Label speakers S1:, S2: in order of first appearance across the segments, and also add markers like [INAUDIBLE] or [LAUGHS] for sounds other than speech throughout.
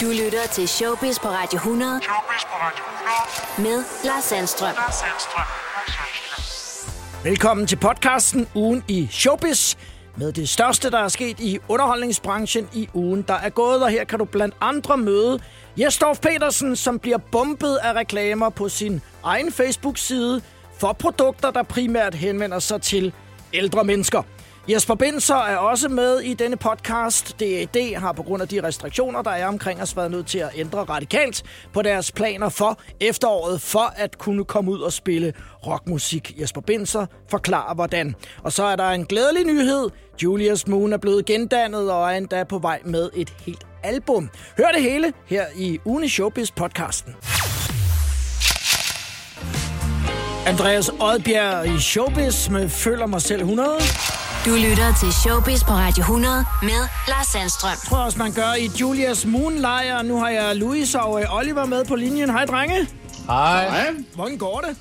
S1: Du lytter til Showbiz på Radio 100
S2: Showbiz på Radio 100.
S1: med Lars Sandstrøm.
S2: Lars Sandstrøm.
S3: Velkommen til podcasten Ugen i Showbiz med det største, der er sket i underholdningsbranchen i ugen, der er gået. Og her kan du blandt andre møde Jesdorf Petersen, som bliver bombet af reklamer på sin egen Facebook-side for produkter, der primært henvender sig til ældre mennesker. Jesper Binser er også med i denne podcast. DAD har på grund af de restriktioner, der er omkring os, været nødt til at ændre radikalt på deres planer for efteråret, for at kunne komme ud og spille rockmusik. Jesper Binser forklarer, hvordan. Og så er der en glædelig nyhed. Julius Moon er blevet gendannet og er endda på vej med et helt album. Hør det hele her i Uni Showbiz podcasten. Andreas Oddbjerg i Showbiz med Føler mig selv 100.
S1: Du lytter til Showbiz på Radio 100 med Lars Sandstrøm.
S3: tror jeg også, man gør i Julius Moonlejr. Nu har jeg Louis og øh, Oliver med på linjen. Hej, drenge.
S4: Hej.
S3: Hvordan går det?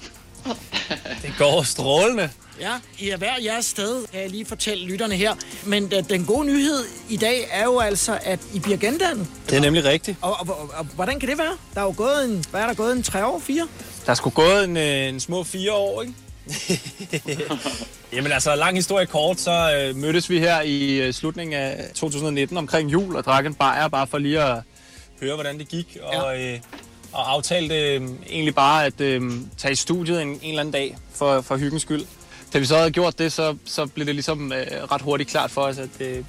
S3: [LAUGHS]
S4: Det går strålende.
S3: Ja, I er hver jeres sted, kan jeg lige fortælle lytterne her. Men øh, den gode nyhed i dag er jo altså, at I bliver gendannet.
S4: Det er nemlig rigtigt.
S3: Og, og, og, og hvordan kan det være? Der er jo gået en, hvad er der gået, en tre år, fire?
S4: Der skulle gået en, øh, en små fire år, ikke? [LAUGHS] Jamen altså, lang historie kort, så øh, mødtes vi her i øh, slutningen af 2019 omkring jul og drak en bajer, bare for lige at høre, hvordan det gik. Og, øh, og aftalte øh, egentlig bare at øh, tage i studiet en, en eller anden dag for, for hyggens skyld. Da vi så havde gjort det, så, så blev det ligesom øh, ret hurtigt klart for os, at øh,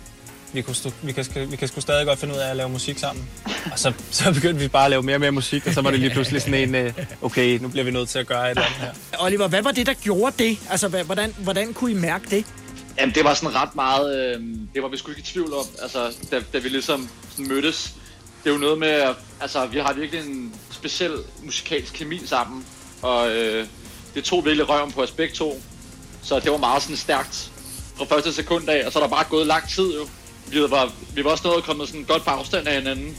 S4: vi, kunne vi, kan, vi kan sgu stadig godt finde ud af at lave musik sammen. Og så, så begyndte vi bare at lave mere og mere musik, og så var det lige pludselig sådan en, øh, okay, nu bliver vi nødt til at gøre et eller andet her.
S3: Oliver, hvad var det, der gjorde det? Altså, hvad- hvordan, hvordan kunne I mærke det?
S5: Jamen, det var sådan ret meget... Øh, det var vi sgu ikke i tvivl om, altså, da, da vi ligesom sådan mødtes. Det er jo noget med... at- Altså, vi har virkelig en speciel musikalsk kemi sammen. Og øh, det tog virkelig røven på os begge to. Så det var meget sådan stærkt fra første sekund af. Og så er der bare gået lang tid jo. Vi var, vi var også nået kommet sådan godt på afstand af hinanden.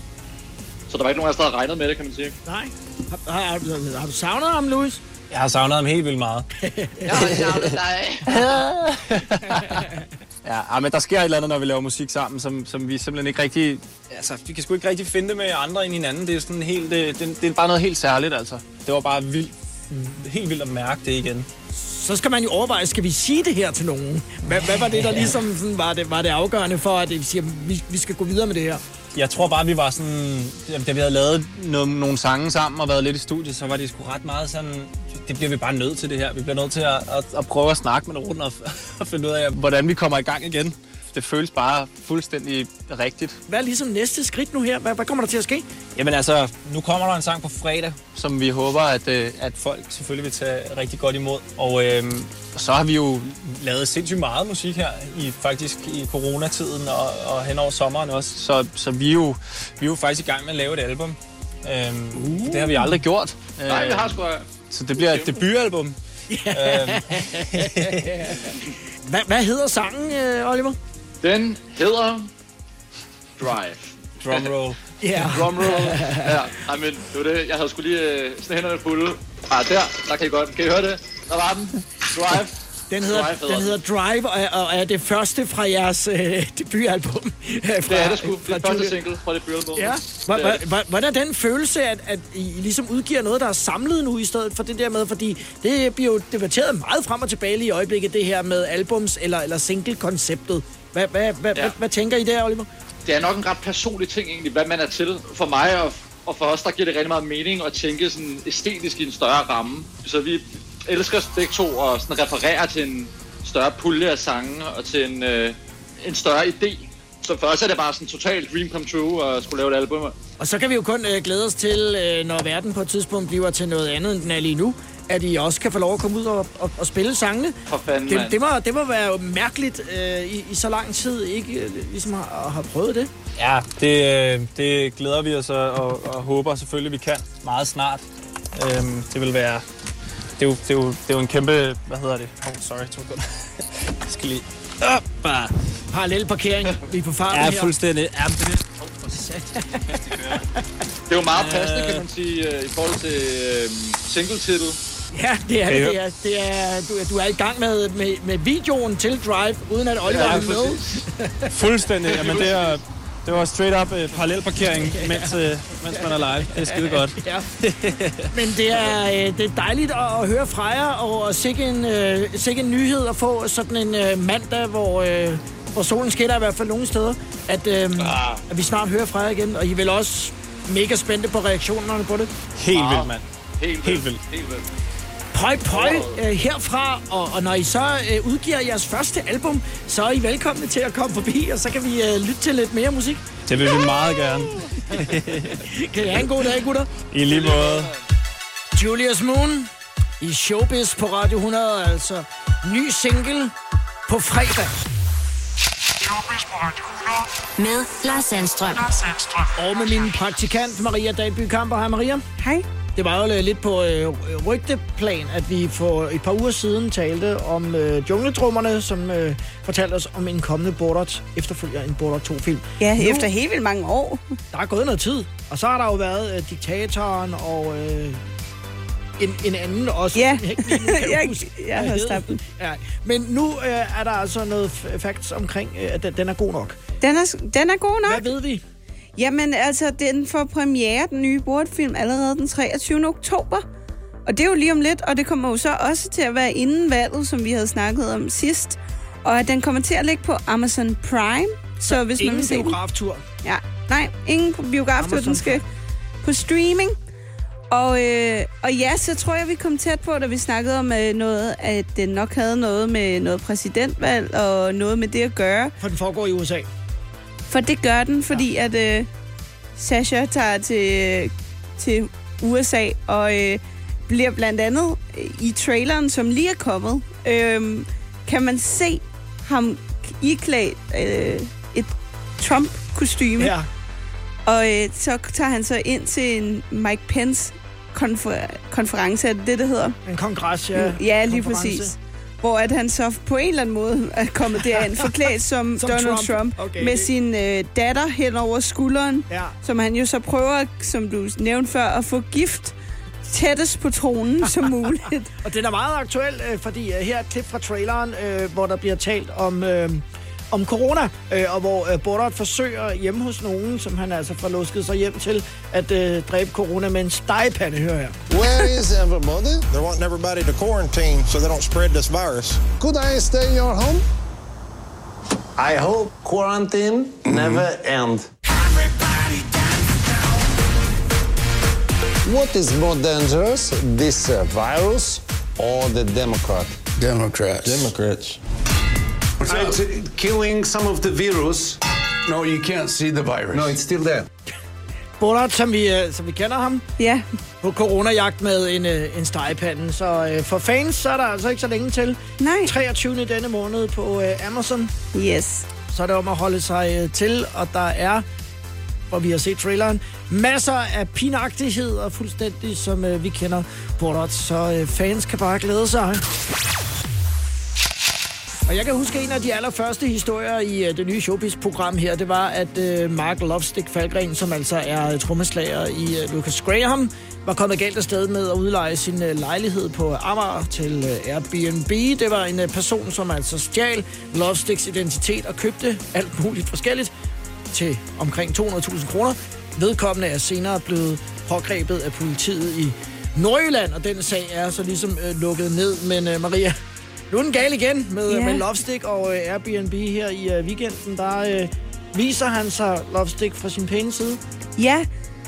S5: Så der var ikke nogen af os, der havde regnet med det, kan man sige.
S3: Nej. Har, har, har, har du savnet ham, Louis?
S4: Jeg har savnet ham helt vildt meget. [LAUGHS]
S5: Jeg har savnet dig. [LAUGHS]
S4: Ja, ah, men der sker et eller andet, når vi laver musik sammen, som, som vi simpelthen ikke rigtig... Altså, vi kan sgu ikke rigtig finde det med andre end hinanden. Det er sådan helt... Det, det, det er bare noget helt særligt, altså. Det var bare vildt, helt vildt at mærke det igen.
S3: Så skal man jo overveje, skal vi sige det her til nogen? Hvad, hvad var det, der ligesom sådan, var, det, var det afgørende for, at vi siger, vi, vi skal gå videre med det her?
S4: Jeg tror bare, vi var sådan... Da vi havde lavet nogle, nogle sange sammen og været lidt i studiet, så var det sgu ret meget sådan... Det bliver vi bare nødt til det her. Vi bliver nødt til at, at, at prøve at snakke med nogen og, [LAUGHS] og finde ud af, hvordan vi kommer i gang igen. Det føles bare fuldstændig rigtigt.
S3: Hvad er ligesom næste skridt nu her? Hvad, hvad kommer der til at ske?
S4: Jamen altså, nu kommer der en sang på fredag, som vi håber, at, øh, at folk selvfølgelig vil tage rigtig godt imod. Og øh, så har vi jo lavet sindssygt meget musik her, i, faktisk i coronatiden og, og hen over sommeren også. Så, så vi, er jo, vi er jo faktisk i gang med at lave et album. Øhm, uh. Det har vi aldrig gjort.
S5: Nej, vi
S4: Øh,
S5: har sgu...
S4: Så det bliver et debutalbum. [LAUGHS] øhm,
S3: Hvad, hvad hedder sangen, øh, Oliver?
S5: Den hedder Drive.
S4: drumroll. [LAUGHS]
S3: Ja.
S5: Drumroll. ja, nej, men det var det. Jeg havde skulle lige øh, sådan hænderne fulde. Ah, der. Der kan I godt. Kan I høre det? Der var den. Drive.
S3: Den hedder,
S5: Drive hedder
S3: den hedder Drive, og, og er det første fra jeres øh, [LAUGHS] debutalbum. Fra,
S5: Det er det sgu. Det
S3: fra
S5: er første single fra det bølgebom.
S3: Ja. Hvordan er den følelse, at, at I ligesom udgiver noget, der er samlet nu, i stedet for det der med, fordi det bliver jo debatteret meget frem og tilbage lige i øjeblikket, det her med albums- eller, eller single-konceptet. Hvad, hvad, hvad,
S5: Ja.
S3: hvad, hvad tænker I der, Oliver?
S5: Det er nok en ret personlig ting egentlig, hvad man er til. For mig og, og for os, der giver det rigtig meget mening at tænke sådan æstetisk i en større ramme. Så vi elsker begge to at sådan referere til en større pulje af sange og til en, øh, en større idé. Så for os er det bare sådan totalt dream come true at skulle lave et album.
S3: Og så kan vi jo kun øh, glæde os til, øh, når verden på et tidspunkt bliver til noget andet, end den er lige nu, at I også kan få lov at komme ud og, og, og spille sangene.
S5: For fanden,
S3: Det, det, må, det må være mærkeligt øh, i, i så lang tid, ikke øh, ligesom har, have prøvet det.
S4: Ja, det, øh, det glæder vi os og, og, og håber selvfølgelig, vi kan meget snart. Øhm, det vil være... Det er, jo, det, er jo, det er jo en kæmpe... Hvad hedder det? Oh, sorry, to sekunder. [LAUGHS] Jeg skal lige... Op, bare.
S3: Parallel parkering, vi er på farten
S4: Ja,
S3: her.
S4: fuldstændig. Ja, men det er det.
S5: Det er jo meget passende, kan man sige, øh, i forhold til øh, singletitel. [LAUGHS]
S3: Ja, det er det.
S4: Ja.
S3: det, er, det er, du, er- du er i gang med, med, med videoen til Drive, uden at Oliver
S5: Ja,
S3: er med. [LAUGHS]
S4: Fuldstændig. Jamen, det er, Det var straight up uh, parallelparkering, mens, uh, mens man er live. Det er skide godt.
S3: Ja. Men det er, øh, det er dejligt at, at høre fra jer, og sikke en, uh, sikke en nyhed at få sådan en uh, mandag, hvor, uh, hvor solen skinner i hvert fald nogle steder, at, uh, ah. at vi snart hører fra jer igen. Og I vel også mega spændte på reaktionerne på det?
S4: Helt vildt, mand.
S5: Helt
S4: Helt vildt.
S5: Helt vildt.
S3: Pøj, pøj uh, herfra, og, og når I så uh, udgiver jeres første album, så er I velkomne til at komme forbi, og så kan vi uh, lytte til lidt mere musik.
S4: Det vil vi meget gerne. [LAUGHS]
S3: Kan I have en god dag, gutter?
S4: I lige måde.
S3: Julius Moon i Showbiz på Radio 100, altså ny single på fredag.
S2: Showbiz på Radio 100
S1: Med Lars Sandstrøm.
S2: Lars Sandstrøm.
S3: Og med min praktikant Maria Dalby Kamper. Hej Maria.
S6: Hej.
S3: Det var jo lidt på øh, rygteplan, at vi for et par uger siden talte om øh, jungletrummerne, som øh, fortalte os om en kommende Bordert efterfølger en Bordert 2-film.
S6: Ja,
S3: Nu-
S6: efter helt vildt mange år.
S3: Der er gået noget tid, og så har der jo været øh, diktatoren og øh, en, en anden også.
S6: Ja. [LAUGHS]
S3: Jeg,
S6: Jeg- jeg den.
S3: Ja. Men nu øh, er der altså noget facts omkring, øh, at den, den er god nok.
S6: Den er, den er god nok.
S3: Hvad ved vi?
S6: Jamen, altså, den får premiere, den nye Bort-film, allerede den 23. oktober. Og det er jo lige om lidt, og det kommer jo så også til at være inden valget, som vi havde snakket om sidst. Og den kommer til at ligge på Amazon Prime. Så hvis man
S3: Ingen
S6: vil se den,
S3: biograftur.
S6: Ja, nej, ingen biograftur,
S3: Amazon
S6: den skal på streaming. Og, øh, og ja, så tror jeg, vi kom tæt på, da vi snakkede om øh, noget, at den nok havde noget med noget præsidentvalg og noget med det at gøre.
S3: For den foregår i USA.
S6: For det gør den, fordi ja. at øh, Sasha tager til, til USA og øh, bliver blandt andet øh, i traileren, som lige er kommet, øh, kan man se ham iklædt øh, et Trump-kostyme.
S3: Ja.
S6: Og øh, så tager han så ind til en Mike Pence konfer- konference, er det det, det hedder?
S3: En kongres, ja.
S6: ja, lige
S3: konference.
S6: præcis. Hvor at han så på en eller anden måde er kommet derind, [LAUGHS] forklædt som,
S3: Som
S6: Donald
S3: Trump.
S6: Trump,
S3: Okay,
S6: med
S3: det-
S6: sin øh, datter hen over skulderen,
S3: Ja.
S6: som han jo så prøver, som du nævnte før, at få gift tættest på tronen som [LAUGHS] muligt.
S3: Og den er meget aktuel, øh, fordi øh, her er et klip fra traileren, øh, hvor der bliver talt om, øh, om corona, øh, og hvor øh, Bordert forsøger hjemme hos nogen, som han altså får lusket sig hjem til, at øh, dræbe corona med en stegepande, hører jeg.
S7: Where is everybody? They're wanting everybody to quarantine so they don't spread this virus. Could I stay in your home?
S8: I hope quarantine never end.
S7: What is more dangerous, this uh, virus or the Democrat?
S9: Democrats.
S7: Democrats.
S8: It's killing some of the virus.
S9: No, you can't see the virus.
S8: No, it's still there.
S3: Bordert, som vi, øh, som vi kender ham,
S6: ja,
S3: på coronajagt med en, øh, en stegepande. Så øh, for fans, så er der altså ikke så længe til.
S6: nej.
S3: 23. denne måned på øh, Amazon.
S6: Yes.
S3: så er det om at holde sig øh, til, og der er, hvor vi har set traileren, masser af pinagtigheder, fuldstændig som øh, vi kender Bordert, så øh, fans kan bare glæde sig. Og jeg kan huske en af de allerførste historier i øh, det nye Showbiz-program her, det var, at øh, Mark Lovestick Falgren, som altså er øh, trommeslager i Lucas Graham, var kommet galt afsted med at udleje sin lejlighed på Amager til Airbnb. Det var en person, som altså stjal Lovesticks identitet og købte alt muligt forskelligt til omkring 200.000 kroner. Vedkommende er senere blevet pågrebet af politiet i Nordjylland, og den sag er så ligesom øh, lukket ned. Men øh, Maria, nu er den gal igen med, yeah. med Lovestick og øh, Airbnb her i øh, weekenden. Der øh, viser han sig Lovestick fra sin pæne side.
S6: Ja,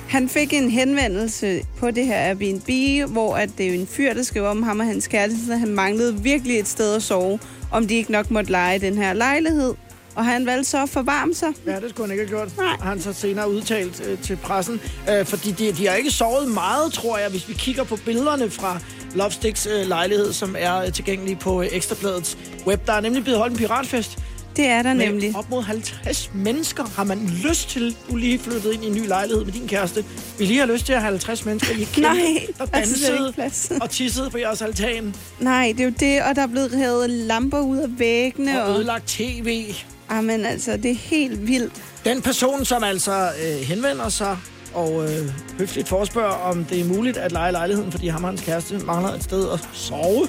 S6: han fik en henvendelse på det her Airbnb, hvor at det er en fyr, der skriver om ham og hans kæreste, han manglede virkelig et sted at sove, om de ikke nok måtte lege den her lejlighed. Og han valgte så at forvarme sig.
S3: Ja, det skulle han ikke have gjort.
S6: Nej.
S3: Han så senere udtalt øh, til pressen. Øh, fordi de, de har ikke sovet meget, tror jeg, hvis vi kigger på billederne fra Lovesticks øh, lejlighed, som er øh, tilgængelig på øh, Ekstrabladets web. Der er nemlig blevet holdt en piratfest.
S6: Det er der
S3: Med
S6: nemlig.
S3: op mod 50 mennesker har man lyst til. Du lige flyttet ind i en ny lejlighed med din kæreste. Vi lige har lyst til at have 50 mennesker. I kæmpe, [LAUGHS]
S6: Nej,
S3: der
S6: altså, det er
S3: dansede og tissede på jeres altan.
S6: Nej, det er jo det, og der er blevet revet lamper ud af væggene.
S3: Og
S6: Og,
S3: ødelagt tv.
S6: Amen, altså, det er helt vildt.
S3: Den person, som altså øh, henvender sig og øh, høfligt forespørger, om det er muligt at lege lejligheden, fordi ham og hans kæreste mangler et sted at sove,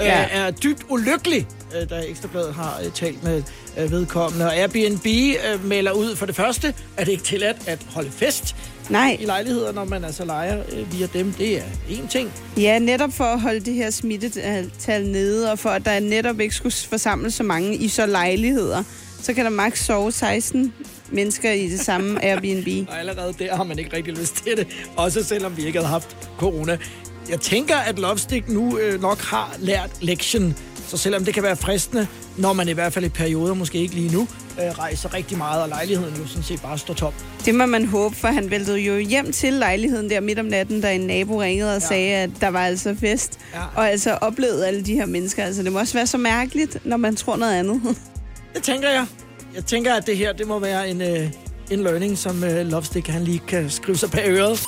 S3: øh,
S6: Ja.
S3: er dybt ulykkelig. øh, da Ekstrabladet har øh, talt med øh, vedkommende. Og Airbnb øh, melder ud for det første, at det ikke tilladt at holde fest
S6: Nej.
S3: i lejligheder, når man altså leger øh, via dem. Det er én ting.
S6: Ja, netop for at holde det her smittetal nede, og for at der netop ikke skulle forsamles så mange i så lejligheder, så kan der maks sove 16 mennesker i det samme Airbnb.
S3: Og allerede der har man ikke rigtig lyst til det, også selvom vi ikke havde haft corona. Jeg tænker, at Lovestick nu øh, nok har lært lektion, så selvom det kan være fristende, når man i hvert fald i perioder, måske ikke lige nu, øh, rejser rigtig meget, og lejligheden jo sådan set bare står tom.
S6: Det må man håbe, for han væltede jo hjem til lejligheden der midt om natten, da en nabo ringede og ja. sagde, at der var altså fest.
S3: Ja.
S6: Og altså oplevede alle de her mennesker. Altså det må også være så mærkeligt, når man tror noget andet. [LAUGHS]
S3: Det tænker jeg. Jeg tænker, at det her, det må være en, øh, en learning, som øh, Lovestick han lige kan skrive sig bag øret.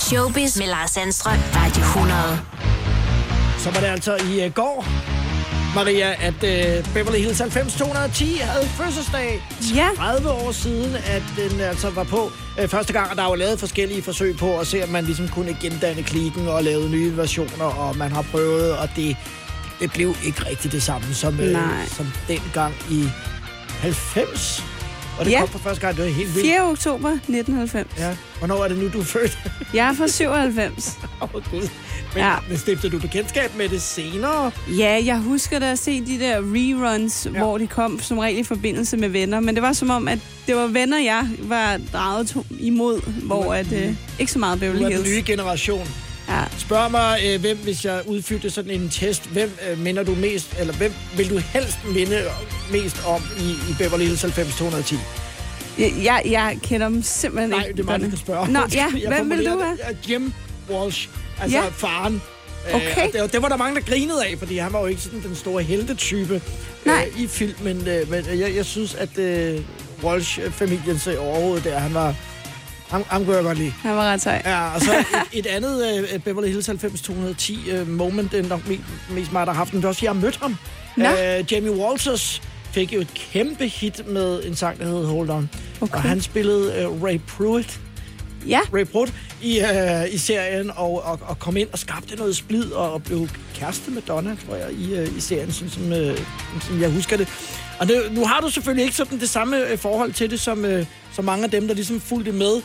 S1: Showbiz med Lars Sandstrøm. Radio 100.
S3: Så var det altså i uh, går, Maria, at uh, Beverly Hills 90210 havde fødselsdag.
S6: Ja.
S3: 30 år siden, at den altså var på uh, første gang, og der var lavet forskellige forsøg på at se, om man ligesom kunne gendanne klikken og lave nye versioner, og man har prøvet, og det, det blev ikke rigtig det samme som,
S6: Nej.
S3: som dengang i 90. Og det
S6: Ja.
S3: kom for første gang, det var helt vildt.
S6: 4. oktober 1990.
S3: Ja. Hvornår er det nu, du er født? [LAUGHS]
S6: Jeg er fra 97.
S3: Åh, oh, Gud. Men,
S6: Ja.
S3: men stiftede du bekendtskab med det senere?
S6: Ja, jeg husker da at se de der reruns, ja. hvor de kom som regel i forbindelse med venner. Men det var som om, at det var venner, jeg var draget imod, hvor at, øh, ikke så meget
S3: Du
S6: Beverly
S3: er den
S6: Hills.
S3: nye generation. Spørg mig, øh, hvem, hvis jeg udfyldte sådan en test, hvem øh, minder du mest, eller hvem vil du helst minde mest om i, i Beverly Hills 90210?
S6: Jeg, jeg, kender dem simpelthen
S3: Nej,
S6: ikke.
S3: det er mig, der skal spørge.
S6: Nå, [LAUGHS] ja,
S3: jeg
S6: hvem vil du.
S3: Ja, Jim Walsh, altså
S6: Ja.
S3: faren. Øh,
S6: Okay.
S3: og det, det var der mange, der grinede af, fordi han var jo ikke sådan den store heltetype
S6: Nej.
S3: øh, i filmen. Øh, men jeg, jeg synes, at øh, Walsh-familien så overhovedet der, han var... Ham, ham kunne jeg godt lide.
S6: Han var ret sej.
S3: Ja, og så [LAUGHS] et, et andet øh, Beverly Hills 90210 øh, moment, er nok mest, mest mig, der har haft den. Det er også, jeg har mødt ham.
S6: Nå.
S3: Øh, Jamie Walters fik jo et kæmpe hit med en sang, der hed Hold On.
S6: Okay.
S3: Og han spillede øh, Ray Pruitt,
S6: Ja,
S3: Ray Pruitt i, øh, i serien, og, og, og kom ind og skabte noget splid, og, og blev kæreste med Donna, tror jeg, i, øh, i serien, sådan som, øh, som jeg husker det. Og det, nu har du selvfølgelig ikke sådan det samme forhold til det, som, øh, som mange af dem, der ligesom fulgte med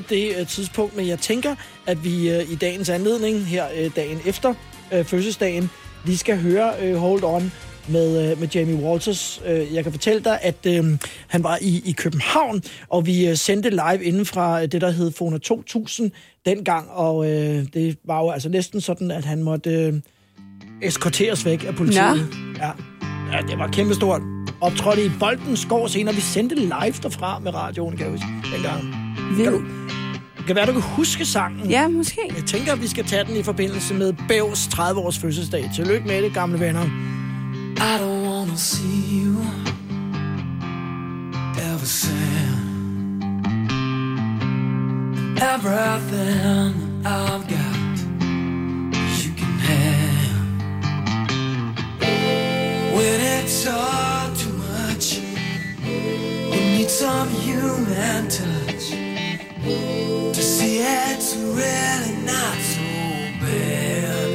S3: på det øh, tidspunkt. Men jeg tænker, at vi øh, i dagens anledning, her øh, dagen efter øh, fødselsdagen, lige skal høre øh, Hold On med, øh, med Jamie Walters. Øh, jeg kan fortælle dig, at øh, han var i, i København, og vi øh, sendte live inden fra øh, det, der hed Fona 2000 dengang, og øh, det var jo altså næsten sådan, at han måtte øh, eskorteres væk af politiet. Ja. ja, det var kæmpestort. Optrådte i Boldens Gård senere. Vi sendte live derfra med radioen, kan jeg huske, dengang. Kan du, kan være, du kan huske sangen?
S6: ja måske.
S3: Jeg tænker, at vi skal tage den i forbindelse med Bævs 30-års fødselsdag. Tillykke med det, gamle venner.
S10: I don't wanna see you ever sad. Everything I've got, you can have. When it's all too much, you need some human touch to see it's really not so bad.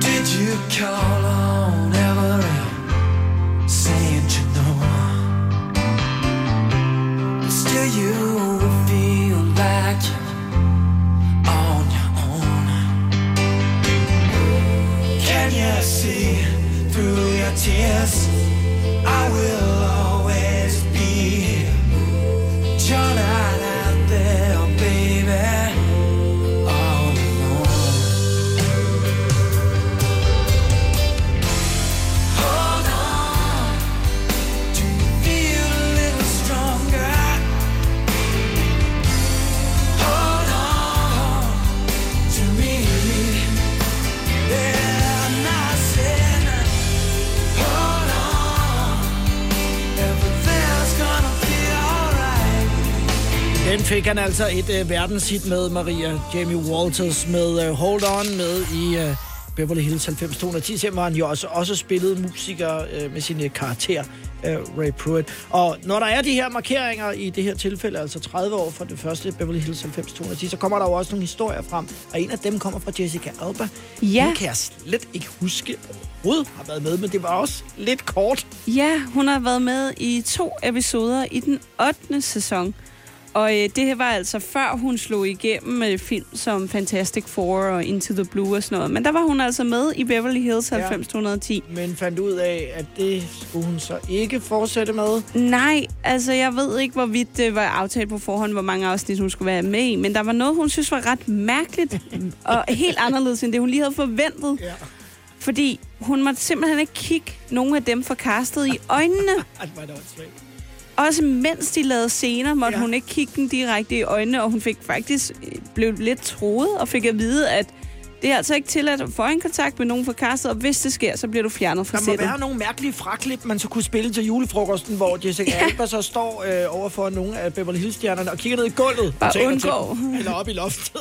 S10: Did you call on Evelyn saying you know? Still you feel like on your own. Can you see through your tears?
S3: Fik han altså et øh, verdenshit med, Maria Jamie Walters, med øh, Hold On med i øh, Beverly Hills 90210. Her var han jo også, også spillet musiker øh, med sin øh, karakter uh, Ray Pruitt. Og når der er de her markeringer i det her tilfælde, altså 30 år fra det første Beverly Hills 90210, så kommer der jo også nogle historier frem, og en af dem kommer fra Jessica Alba.
S6: Ja.
S3: Den kan jeg slet ikke huske overhovedet har været med, men det var også lidt kort.
S6: Ja, hun har været med i to episoder i den 8. sæson. Og øh, det her var altså før hun slog igennem med film som Fantastic Four og Into the Blue og sådan noget. Men der var hun altså med i Beverly Hills 90210.
S3: Men fandt ud af, at det skulle hun så ikke fortsætte med.
S6: Nej, altså jeg ved ikke, hvorvidt det var aftalt på forhånd, hvor mange afsnit hun skulle være med i. Men der var noget, hun synes var ret mærkeligt [LAUGHS] og helt anderledes end det, hun lige havde forventet.
S3: Ja.
S6: Fordi hun måtte simpelthen ikke kigge nogen af dem fra castet i øjnene. [LAUGHS] Også mens de lavede scener, måtte
S3: Ja.
S6: hun ikke kigge den direkte i øjnene, og hun fik faktisk øh, blev lidt troet og fik at vide, at det er altså ikke tilladt at få en kontakt med nogen fra castet, og hvis det sker, så bliver du fjernet fra
S3: Der må
S6: sættet.
S3: være nogle mærkelige fraklip, man så kunne spille til julefrokosten, hvor [LAUGHS] Jessica ja. Alba så står øh, over for nogle af Beverly Hills-stjernerne og kigger ned i gulvet.
S6: Bare undgå.
S3: Til eller op i loftet.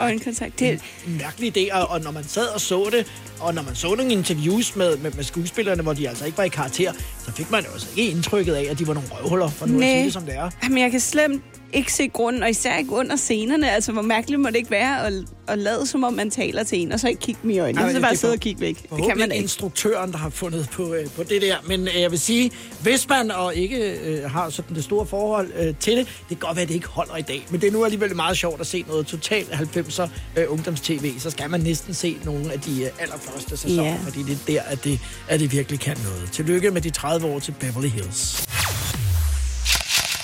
S6: Øjenkontakt. Det,
S3: en mærkelig idé, og, og når man sad og så det, og når man så nogle interviews med, med, med skuespillerne, hvor de altså ikke var i karakter, så fik man jo altså ikke indtrykket af, at de var nogle røvhuller, for nu at sige det, som det er.
S6: Jamen, jeg kan slemt ikke se grunden, og især ikke under scenerne. Altså, hvor mærkeligt må det ikke være at, at lade, som om man taler til en, og så ikke kigge dem i øjnene.
S3: Ej,
S6: så bare sidde og kigge væk. Det kan man ikke.
S3: instruktøren, der har fundet på, øh, på det der. Men øh, jeg vil sige, hvis man og ikke øh, har sådan det store forhold øh, til det, det kan godt være, at det ikke holder i dag. Men det er nu alligevel meget sjovt at se noget totalt 90'er øh, ungdomstv. Så skal man næsten se nogle af de øh, allerførste sæsoner,
S6: Ja.
S3: fordi det er der, at det, at det virkelig kan noget. Tillykke med de 30 år til Beverly Hills.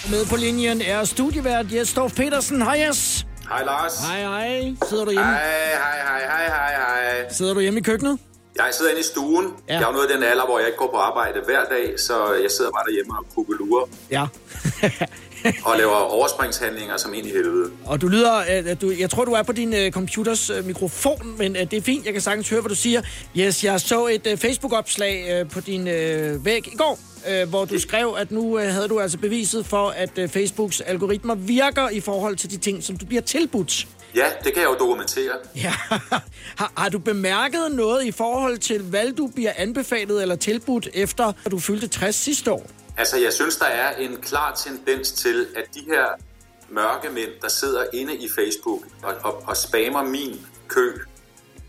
S3: Med på linjen er studievært Jes Storff Petersen. Hej Jes.
S11: Hej Lars.
S3: Hej hej. Sidder du hjemme,
S11: Hej, hej, hej, hej, hej, hej.
S3: sidder du hjemme i køkkenet?
S11: Jeg sidder inde i stuen.
S3: Ja.
S11: Jeg er jo nået den alder, hvor jeg ikke går på arbejde hver dag, så jeg sidder bare derhjemme og kukkelurer
S3: Ja. [LAUGHS]
S11: og laver overspringshandlinger som ind i helvede.
S3: Og du lyder, at at du, jeg tror, du er på din uh, computers uh, mikrofon, men uh, det er fint. Jeg kan sagtens høre, hvad du siger. Yes, jeg så et uh, Facebook-opslag uh, på din uh, væg i går, uh, hvor du skrev, at nu uh, havde du altså beviset for, at uh, Facebooks algoritmer virker i forhold til de ting, som du bliver tilbudt.
S11: Ja, det kan jeg jo dokumentere. [LAUGHS]
S3: Ja. har, har du bemærket noget i forhold til, hvad du bliver anbefalet eller tilbudt, efter at du fyldte 60 sidste år?
S11: Altså, jeg synes, der er en klar tendens til, at de her mørke mænd, der sidder inde i Facebook og, og, og spammer min kø,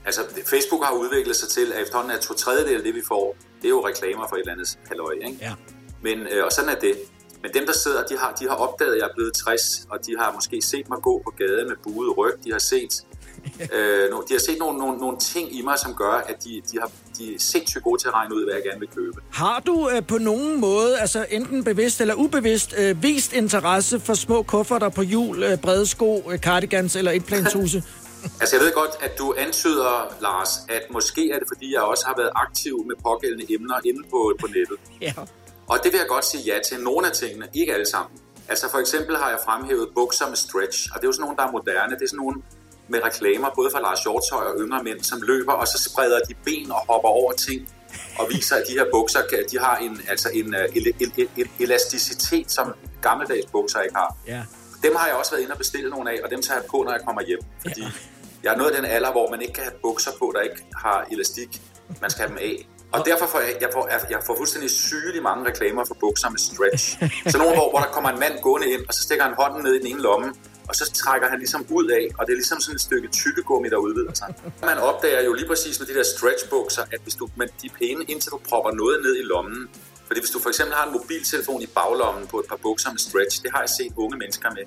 S11: altså Facebook har udviklet sig til, at efterhånden er to tredjedel af det, vi får, det er jo reklamer for et eller andet halløj, ikke?
S3: Ja.
S11: Men, øh, og sådan er det. Men dem, der sidder, de har, de har opdaget, at jeg er blevet 60, og de har måske set mig gå på gaden med buet ryg. De har set, [LAUGHS] øh, de har set nogle, nogle, nogle ting i mig, som gør, at de, de, har, de er sindssygt gode til at regne ud, hvad jeg gerne vil købe.
S3: Har du øh, på nogen måde, altså enten bevidst eller ubevidst, øh, vist interesse for små kufferter på hjul, øh, brede sko, øh, cardigans eller etplanshuse? [LAUGHS]
S11: Altså, jeg ved godt, at du antyder, Lars, at måske er det, fordi jeg også har været aktiv med pågældende emner inde på, på nettet.
S3: ja.
S11: Og det vil jeg godt sige ja til. Nogle af tingene, ikke alle sammen. Altså for eksempel har jeg fremhævet bukser med stretch, og det er jo sådan nogle, der er moderne. Det er sådan nogle med reklamer, både fra Lars Hjortøj og yngre mænd, som løber, og så spreder de ben og hopper over ting, og viser, at de her bukser, de har en, altså en el- el- el- elasticitet, som gammeldags bukser ikke har.
S3: Ja.
S11: Dem har jeg også været inde og bestille nogle af, og dem tager jeg på, når jeg kommer hjem. Fordi jeg er nået den alder, hvor man ikke kan have bukser på, der ikke har elastik. Man skal have dem af. Og derfor får jeg, jeg, får, jeg får fuldstændig sygelig mange reklamer for bukser med stretch. Så nogle, hvor, hvor der kommer en mand gående ind, og så stikker han hånden ned i den ene lomme, og så trækker han ligesom ud af, og det er ligesom sådan et stykke tykkegummi, der udvider sig. Man opdager jo lige præcis med de der stretchbukser, at hvis du, men de er pæne, indtil du propper noget ned i lommen. Fordi hvis du for eksempel har en mobiltelefon i baglommen på et par bukser med stretch, det har jeg set unge mennesker med.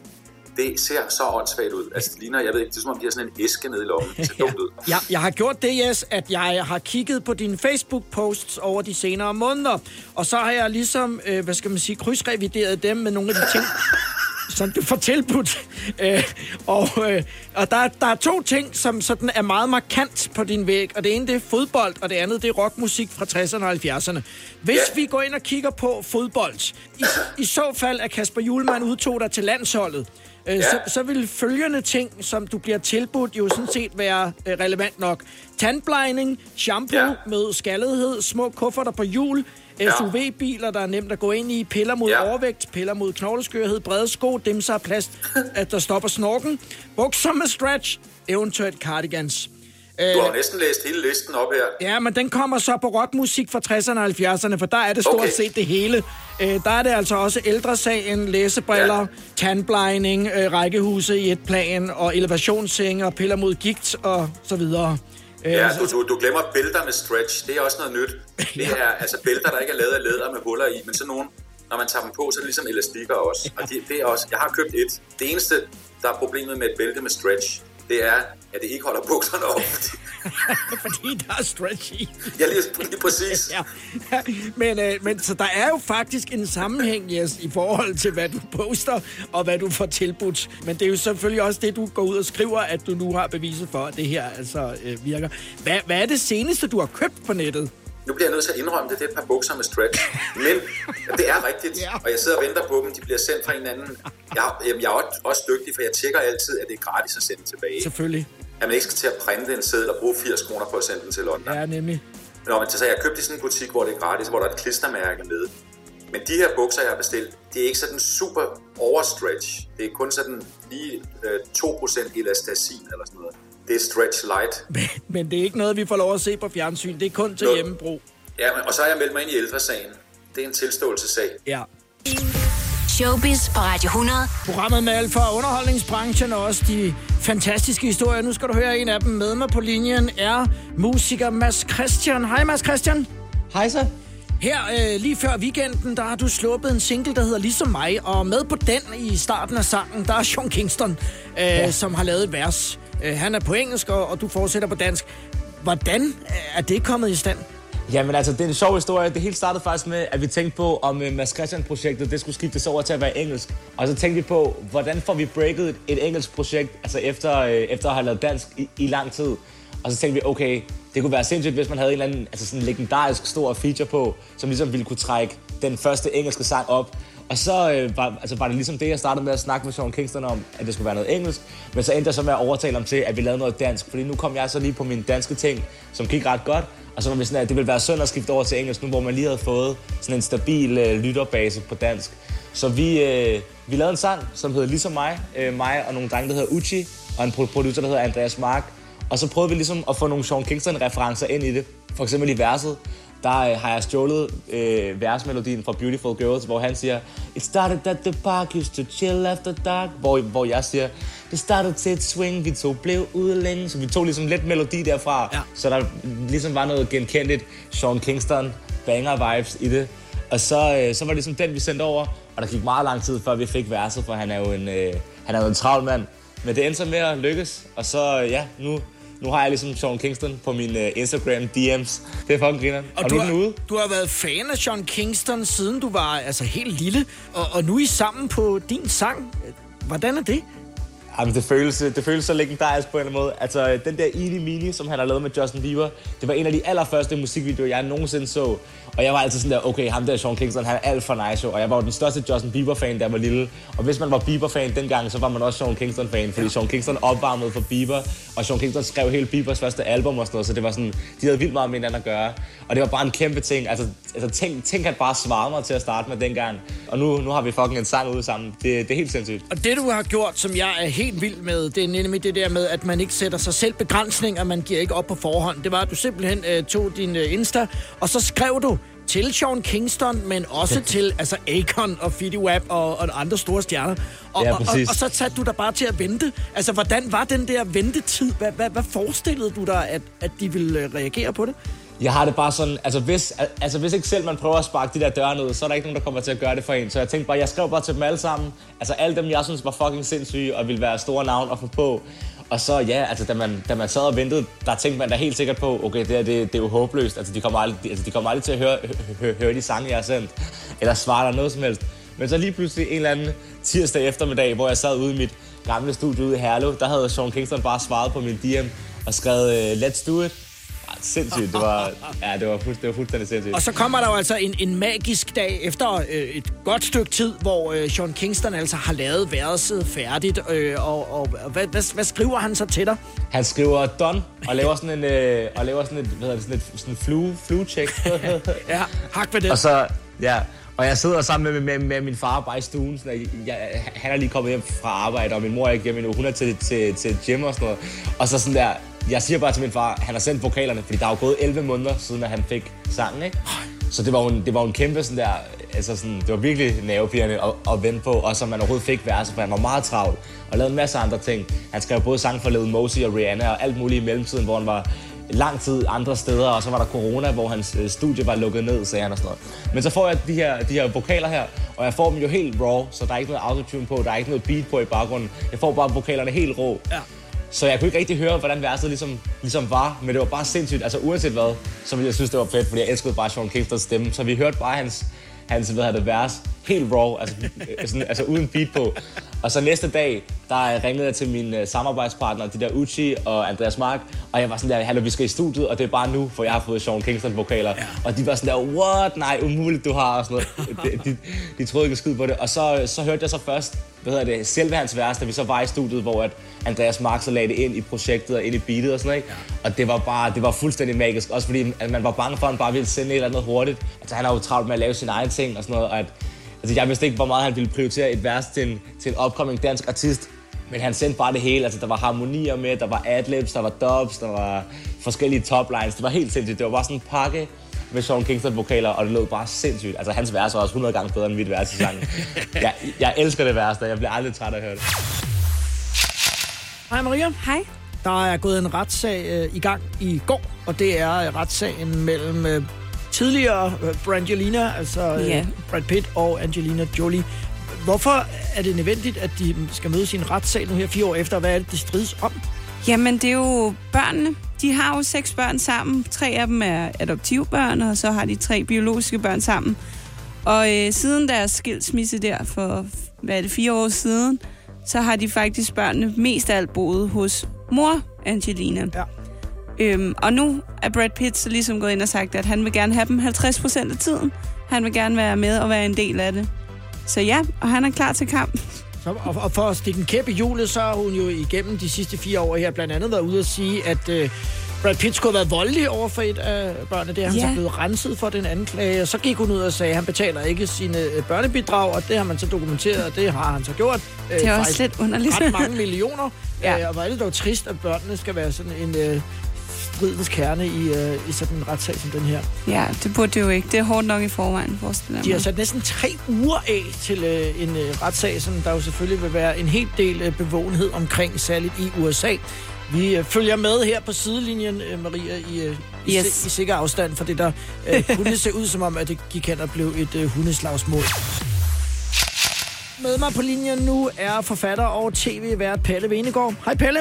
S11: Det ser så åndssvagt ud. Altså, det ligner, jeg ved ikke, det er som om, de har sådan en æske nede i lommen. Det ser dumt ud.
S3: Jeg, jeg har gjort det, Jes, at jeg har kigget på dine Facebook-posts over de senere måneder, og så har jeg ligesom, øh, hvad skal man sige, krydsrevideret dem med nogle af de ting, [LAUGHS] som du får tilbudt. Øh, og øh, og der, der er to ting, som sådan er meget markant på din væg, og det ene det er fodbold, og det andet det er rockmusik fra 60'erne og 70'erne. Hvis
S11: Ja.
S3: vi går ind og kigger på fodbold, i, i så fald at Kasper Julemand udtog dig til landsholdet, øh,
S11: Ja.
S3: så, så vil følgende ting, som du bliver tilbudt, jo sådan set være øh, relevant nok. Tandblejning, shampoo
S11: Ja.
S3: med skaldighed, små kufferter på hjul,
S11: Ja.
S3: SUV-biler, der er nemt at gå ind i, piller mod
S11: Ja.
S3: overvægt, piller mod knogleskørhed, brede sko, dem så plads, at der stopper snorken, bukser med stretch, eventuelt cardigans.
S11: Du har jo næsten læst hele listen op her.
S3: Ja, men den kommer så på rockmusik fra 60'erne og 70'erne, for der er det stort
S11: Okay.
S3: set det hele. Øh, der er det altså også ældresagen, læsebriller, ja. tandblejning, øh, rækkehuse i et plan, og elevationssenge og piller mod gigt og så videre. Øh,
S11: Ja, du, du, du glemmer bælter med stretch. Det er også noget nyt. [LAUGHS] Det er altså bælter, der ikke er lavet af læder med huller i, men sådan nogle, når man tager dem på, så er det ligesom elastikker også. Og det, det er også, jeg har købt et. Det eneste, der er problemet med et bælte med stretch, det er, at det ikke holder bukserne op. [LAUGHS]
S3: fordi der er stretch i.
S11: Ja, lige, lige præcis. [LAUGHS]
S3: ja. men, øh, men så der er jo faktisk en sammenhæng, Jes, i forhold til, hvad du poster og hvad du får tilbudt. Men det er jo selvfølgelig også det, du går ud og skriver, at du nu har beviset for, at det her altså øh, virker. Hvad, hvad er det seneste, du har købt på nettet?
S11: Nu bliver jeg nødt til at indrømme det. Det er et par bukser med stretch. Men det er rigtigt, og jeg sidder og venter på dem. De bliver sendt fra en anden. Jeg, jeg er også- dygtig, for jeg tjekker altid, at det er gratis at sende tilbage.
S3: Selvfølgelig.
S11: At man ikke skal til at printe en seddel og bruge 80 kroner på at sende den til London.
S3: Ja, nemlig.
S11: Nå, men så jeg har købt i sådan en butik, hvor det er gratis, hvor der er et klistermærke med. Men de her bukser, jeg har bestilt, det er ikke sådan super overstretch. Det er kun sådan lige øh, 2% elastacin eller sådan noget. Det er stretch light. [LAUGHS]
S3: Men det er ikke noget, vi får lov at se på fjernsyn. Det er kun til
S11: Nå.
S3: hjemmebrug.
S11: Ja, men, og så har jeg meldt mig ind i ældresagen. Det er en tilståelsessag.
S3: Ja.
S1: Showbiz på Radio 100.
S3: Programmet med alt fra underholdningsbranchen og også de fantastiske historier. Nu skal du høre en af dem. Med mig på linjen er musiker Mads Christian. Hej Mads Christian.
S12: Hej så.
S3: Her øh, lige før weekenden, der har du sluppet en single, der hedder Ligesom mig. Og med på den i starten af sangen, der er Sean Kingston, øh, ja. som har lavet et vers. Øh, han er på engelsk, og, og du fortsætter på dansk. Hvordan er det kommet i stand?
S12: Jamen altså, det er en sjov historie. Det hele startede faktisk med, at vi tænkte på, om uh, Mads Christian-projektet det skulle skiftes over til at være engelsk. Og så tænkte vi på, hvordan får vi breaket et, et engelsk projekt, altså efter, øh, efter at have lavet dansk i, i lang tid. Og så tænkte vi, okay, det kunne være sindssygt, hvis man havde en eller anden altså sådan en legendarisk stor feature på, som ligesom ville kunne trække den første engelske sang op. Og så øh, var, altså var det ligesom det, jeg startede med at snakke med Sean Kingston om, at det skulle være noget engelsk. Men så endte jeg så med at overtale ham til, at vi lavede noget dansk. Fordi nu kom jeg så lige på mine danske ting, som gik ret godt. Og så var vi sådan, at det ville være synd at skifte over til engelsk, nu hvor man lige havde fået sådan en stabil øh, lytterbase på dansk. Så vi, øh, vi lavede en sang, som hedder Ligesom mig. Øh, mig og nogle drenge, der hedder Uchi, og en producer, der hedder Andreas Mark. Og så prøvede vi ligesom at få nogle Sean Kingston-referencer ind i det. For eksempel i verset, der øh, har jeg stjålet øh, versmelodien fra Beautiful Girls, hvor han siger It started at the park, used to chill after dark. Hvor, hvor jeg siger, det startede til et swing, vi to blev ude længe. Så vi tog ligesom lidt melodi derfra, ja. så der ligesom var noget genkendeligt Sean Kingston banger vibes i det. Og så, øh, så var det ligesom den, vi sendte over, og der gik meget lang tid, før vi fik verset, for han er jo en, øh, han er jo en travl mand. Men det endte så med at lykkes, og så øh, ja, nu, nu har jeg ligesom Sean Kingston på min øh, Instagram DM's. Det er fucking grineren. Og, og
S3: du,
S12: nu er den ude.
S3: du har været fan af Sean Kingston, siden du var altså helt lille, og, og nu er I sammen på din sang. Hvordan er det?
S12: Jamen, det føles, det føles så legendarisk på en eller anden måde. Altså, den der Eeny Meeny, som han har lavet med Justin Bieber, det var en af de allerførste musikvideoer, jeg nogensinde så. Og jeg var altid sådan der, okay, ham der Sean Kingston, han er alt for nice. Og jeg var jo den største Justin Bieber-fan, da jeg var lille. Og hvis man var Bieber-fan dengang, så var man også Sean Kingston-fan. Fordi Sean Kingston opvarmede for Bieber, og Sean Kingston skrev hele Biebers første album og sådan noget. Så det var sådan, de havde vildt meget med hinanden at gøre. Og det var bare en kæmpe ting. Altså, altså tænk, tænk at bare svare mig til at starte med dengang. Og nu, nu har vi fucking en sang ude sammen. Det, det er helt sindssygt.
S3: Og det, du har gjort, som jeg er helt vild med, det er nemlig det der med, at man ikke sætter sig selv begrænsninger, man giver ikke op på forhånd. Det var, at du simpelthen øh, tog din øh, Insta, og så skrev du til Sean Kingston, men også [LAUGHS] til altså Akon og Fiddy Wap og, og andre store stjerner. Og,
S12: Ja,
S3: og, og, og så satte du dig bare til at vente. Altså, hvordan var den der ventetid? Hvad, hvad, hvad forestillede du dig, at, at de ville øh, reagere på det?
S12: Jeg har det bare sådan, altså hvis, al- altså hvis ikke selv man prøver at sparke de der døre ned, så er der ikke nogen, der kommer til at gøre det for en. Så jeg tænkte bare, jeg skrev bare til dem alle sammen. Altså alle dem, jeg synes var fucking sindssyge og ville være store navn at få på. Og så ja, altså da man, da man sad og ventede, der tænkte man da helt sikkert på, okay, det, her, det, det er jo håbløst. Altså de kommer aldrig, de, altså, de kommer aldrig til at høre, høre, høre de sange, jeg har sendt. Eller svare der noget som helst. Men så lige pludselig en eller anden tirsdag eftermiddag, hvor jeg sad ude i mit gamle studie ude i Herlev, der havde Sean Kingston bare svaret på min DM og skrevet, øh, let's do it. Sindssygt, det var, ja, det var, fuld, det var fuldstændig sindssygt.
S3: Og så kommer der jo altså en, en magisk dag efter øh, et godt stykke tid, hvor øh, Sean Kingston altså har lavet værelset færdigt. Øh, og og og hvad, hvad, hvad skriver han så til dig?
S12: Han skriver Don og laver sådan en, øh, og laver sådan et, hvad hedder det, sådan et sådan en flue, fluecheck. [LAUGHS]
S3: ja, hak med det.
S12: Og så, ja, og jeg sidder sammen med, med, med min far bare i stuen. Sådan, at jeg, han er lige kommet hjem fra arbejde, og min mor er ikke hjemme endnu. Hun er til, til, til gym og sådan noget. Og så sådan der, jeg siger bare til min far, han har sendt vokalerne, fordi der er jo gået 11 måneder siden, at han fik sangen, ikke? Så det var jo en, det var en kæmpe sådan der, altså sådan, det var virkelig nervepirrende at, at vente på, og så man overhovedet fik verset, for han var meget travl og lavede en masse andre ting. Han skrev både sange for Lil Mosey og Rihanna og alt muligt i mellemtiden, hvor han var lang tid andre steder, og så var der corona, hvor hans øh, studie var lukket ned, sagde han og sådan noget. Men så får jeg de her, de her vokaler her, og jeg får dem jo helt raw, så der er ikke noget autotune på, der er ikke noget beat på i baggrunden. Jeg får bare vokalerne helt rå.
S3: Ja.
S12: Så jeg kunne ikke rigtig høre, hvordan værset ligesom, ligesom var, men det var bare sindssygt. Altså uanset hvad, så ville jeg synes, det var fedt, fordi jeg elskede bare Sean Kingstons stemme. Så vi hørte bare hans, hans hvad det, vers helt raw, altså, [LAUGHS] sådan, altså uden beat på. Og så næste dag, der ringede jeg til mine uh, samarbejdspartnere, de der Uchi og Andreas Mark, og jeg var sådan der, hallo, vi skal i studiet, og det er bare nu, for jeg har fået Sean Kingston vokaler. Ja. Og de var sådan der, what? Nej, umuligt, du har, og sådan noget. [LAUGHS] de, de, de troede ikke skid på det. Og så, så hørte jeg så først, hvad hedder det, selve hans vers, da vi så var i studiet, hvor at Andreas Mark så lagde det ind i projektet og ind i beatet og sådan noget. Ja. Og det var bare, det var fuldstændig magisk. Også fordi at man var bange for, at han bare ville sende et eller andet hurtigt. Altså han har jo travlt med at lave sine egne ting og sådan noget. Og at, altså jeg vidste ikke, hvor meget han ville prioritere et vers til en, til en upcoming dansk artist. Men han sendte bare det hele. Altså der var harmonier med, der var adlibs, der var dubs, der var forskellige toplines. Det var helt sindssygt. Det var bare sådan en pakke med Sean Kingston vokaler, og det lød bare sindssygt. Altså hans vers var også 100 gange bedre end mit vers i sangen. jeg, jeg elsker det vers, og jeg bliver aldrig træt af at høre det.
S3: Hej Maria.
S6: Hej.
S3: Der er gået en retssag øh, i gang i går, og det er retssagen mellem øh, tidligere øh, Brangelina, altså øh,
S6: Ja.
S3: Brad Pitt og Angelina Jolie. Hvorfor er det nødvendigt, at de skal møde sin retssag nu her fire år efter? Hvad er det, de strides om?
S6: Jamen, det er jo børnene. De har jo seks børn sammen. Tre af dem er adoptivbørn, og så har de tre biologiske børn sammen. Og øh, siden deres skilsmisse der for, hvad er det, fire år siden, så har de faktisk børnene mest af alt boet hos mor Angelina.
S3: Ja.
S6: Øhm, og nu er Brad Pitt så ligesom gået ind og sagt, at han vil gerne have dem 50 procent af tiden. Han vil gerne være med og være en del af det. Så ja, og han er klar til kamp.
S3: Så, og, og for at stikke en kæp i hjulet, så har hun jo igennem de sidste fire år her blandt andet været ude at sige, at øh, Brad Pitt skulle have været voldelig over for et af børnene. Det er han
S6: Ja.
S3: så blevet renset for den anklage. Og så gik hun ud og sagde, at han betaler ikke sine øh, børnebidrag, og det har man så dokumenteret, og det har han så gjort. Øh,
S6: Det er også lidt underligt.
S3: Ret mange millioner. [LAUGHS]
S6: Ja.
S3: øh, og er det dog trist, at børnene skal være sådan en øh, stridens kerne i, øh, i sådan en retssag som den her.
S6: Ja, det burde det jo ikke. Det er hårdt nok i forvejen, forestiller
S3: De har sat næsten tre uger af til øh, en øh, retssag, som der jo selvfølgelig vil være en hel del øh, bevågenhed omkring, særligt i USA. Vi øh, følger med her på sidelinjen, øh, Maria, i, øh, i,
S6: Yes.
S3: yes. i sikker afstand for det, der øh, [LAUGHS] kunne se ud som om, at det gik hen og blev et øh, hundeslagsmål. Med mig på linjen nu er forfatter og tv-vært Pelle Venegård. Hej Pelle.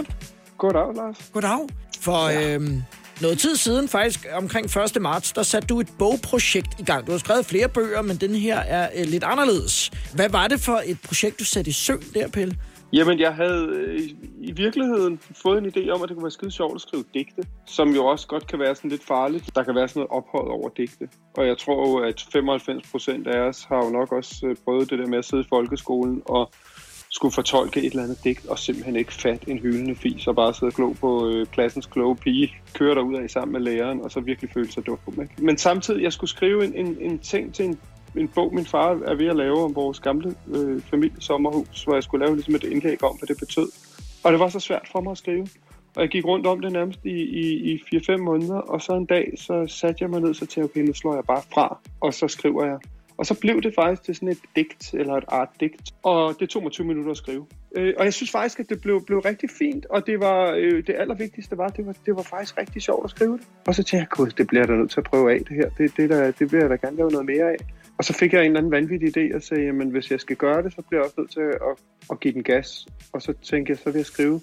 S13: Goddag, Lars.
S3: Goddag. For ja. øhm, noget tid siden, faktisk omkring 1. marts, der satte du et bogprojekt i gang. Du har skrevet flere bøger, men den her er øh, lidt anderledes. Hvad var det for et projekt, du satte i søen der, Pelle?
S13: Jamen, jeg havde øh, i, virkeligheden fået en idé om, at det kunne være skide sjovt at skrive digte, som jo også godt kan være sådan lidt farligt. Der kan være sådan noget ophøjet over digte. Og jeg tror jo, at 95 procent af os har jo nok også øh, prøvet det der med at sidde i folkeskolen og skulle fortolke et eller andet digt, og simpelthen ikke fat en hyldende fis, og bare sidde og glo på øh, klassens kloge pige, køre derud af sammen med læreren, og så virkelig føle sig dum. Ikke? Men samtidig, jeg skulle skrive en, en, en ting til en en bog, min far er ved at lave om vores gamle øh, familiesommerhus, hvor jeg skulle lave ligesom et indlæg om, hvad det betød. Og det var så svært for mig at skrive. Og jeg gik rundt om det nærmest i, i, i 4-5 måneder, og så en dag, så satte jeg mig ned, så tænkte jeg, okay, nu slår jeg bare fra, og så skriver jeg. Og så blev det faktisk til sådan et digt, eller et art-digt. Og det tog mig 20 minutter at skrive. Øh, og jeg synes faktisk, at det blev, blev rigtig fint, og det var øh, det allervigtigste var, det var, det var faktisk rigtig sjovt at skrive det. Og så tænkte jeg, gud, det bliver jeg da nødt til at prøve af det her. Det, det, der, det vil jeg da gerne lave noget mere af. Og så fik jeg en eller anden vanvittig idé og sagde, jamen hvis jeg skal gøre det, så bliver jeg også nødt til at, at give den gas. Og så tænkte jeg, så vil jeg skrive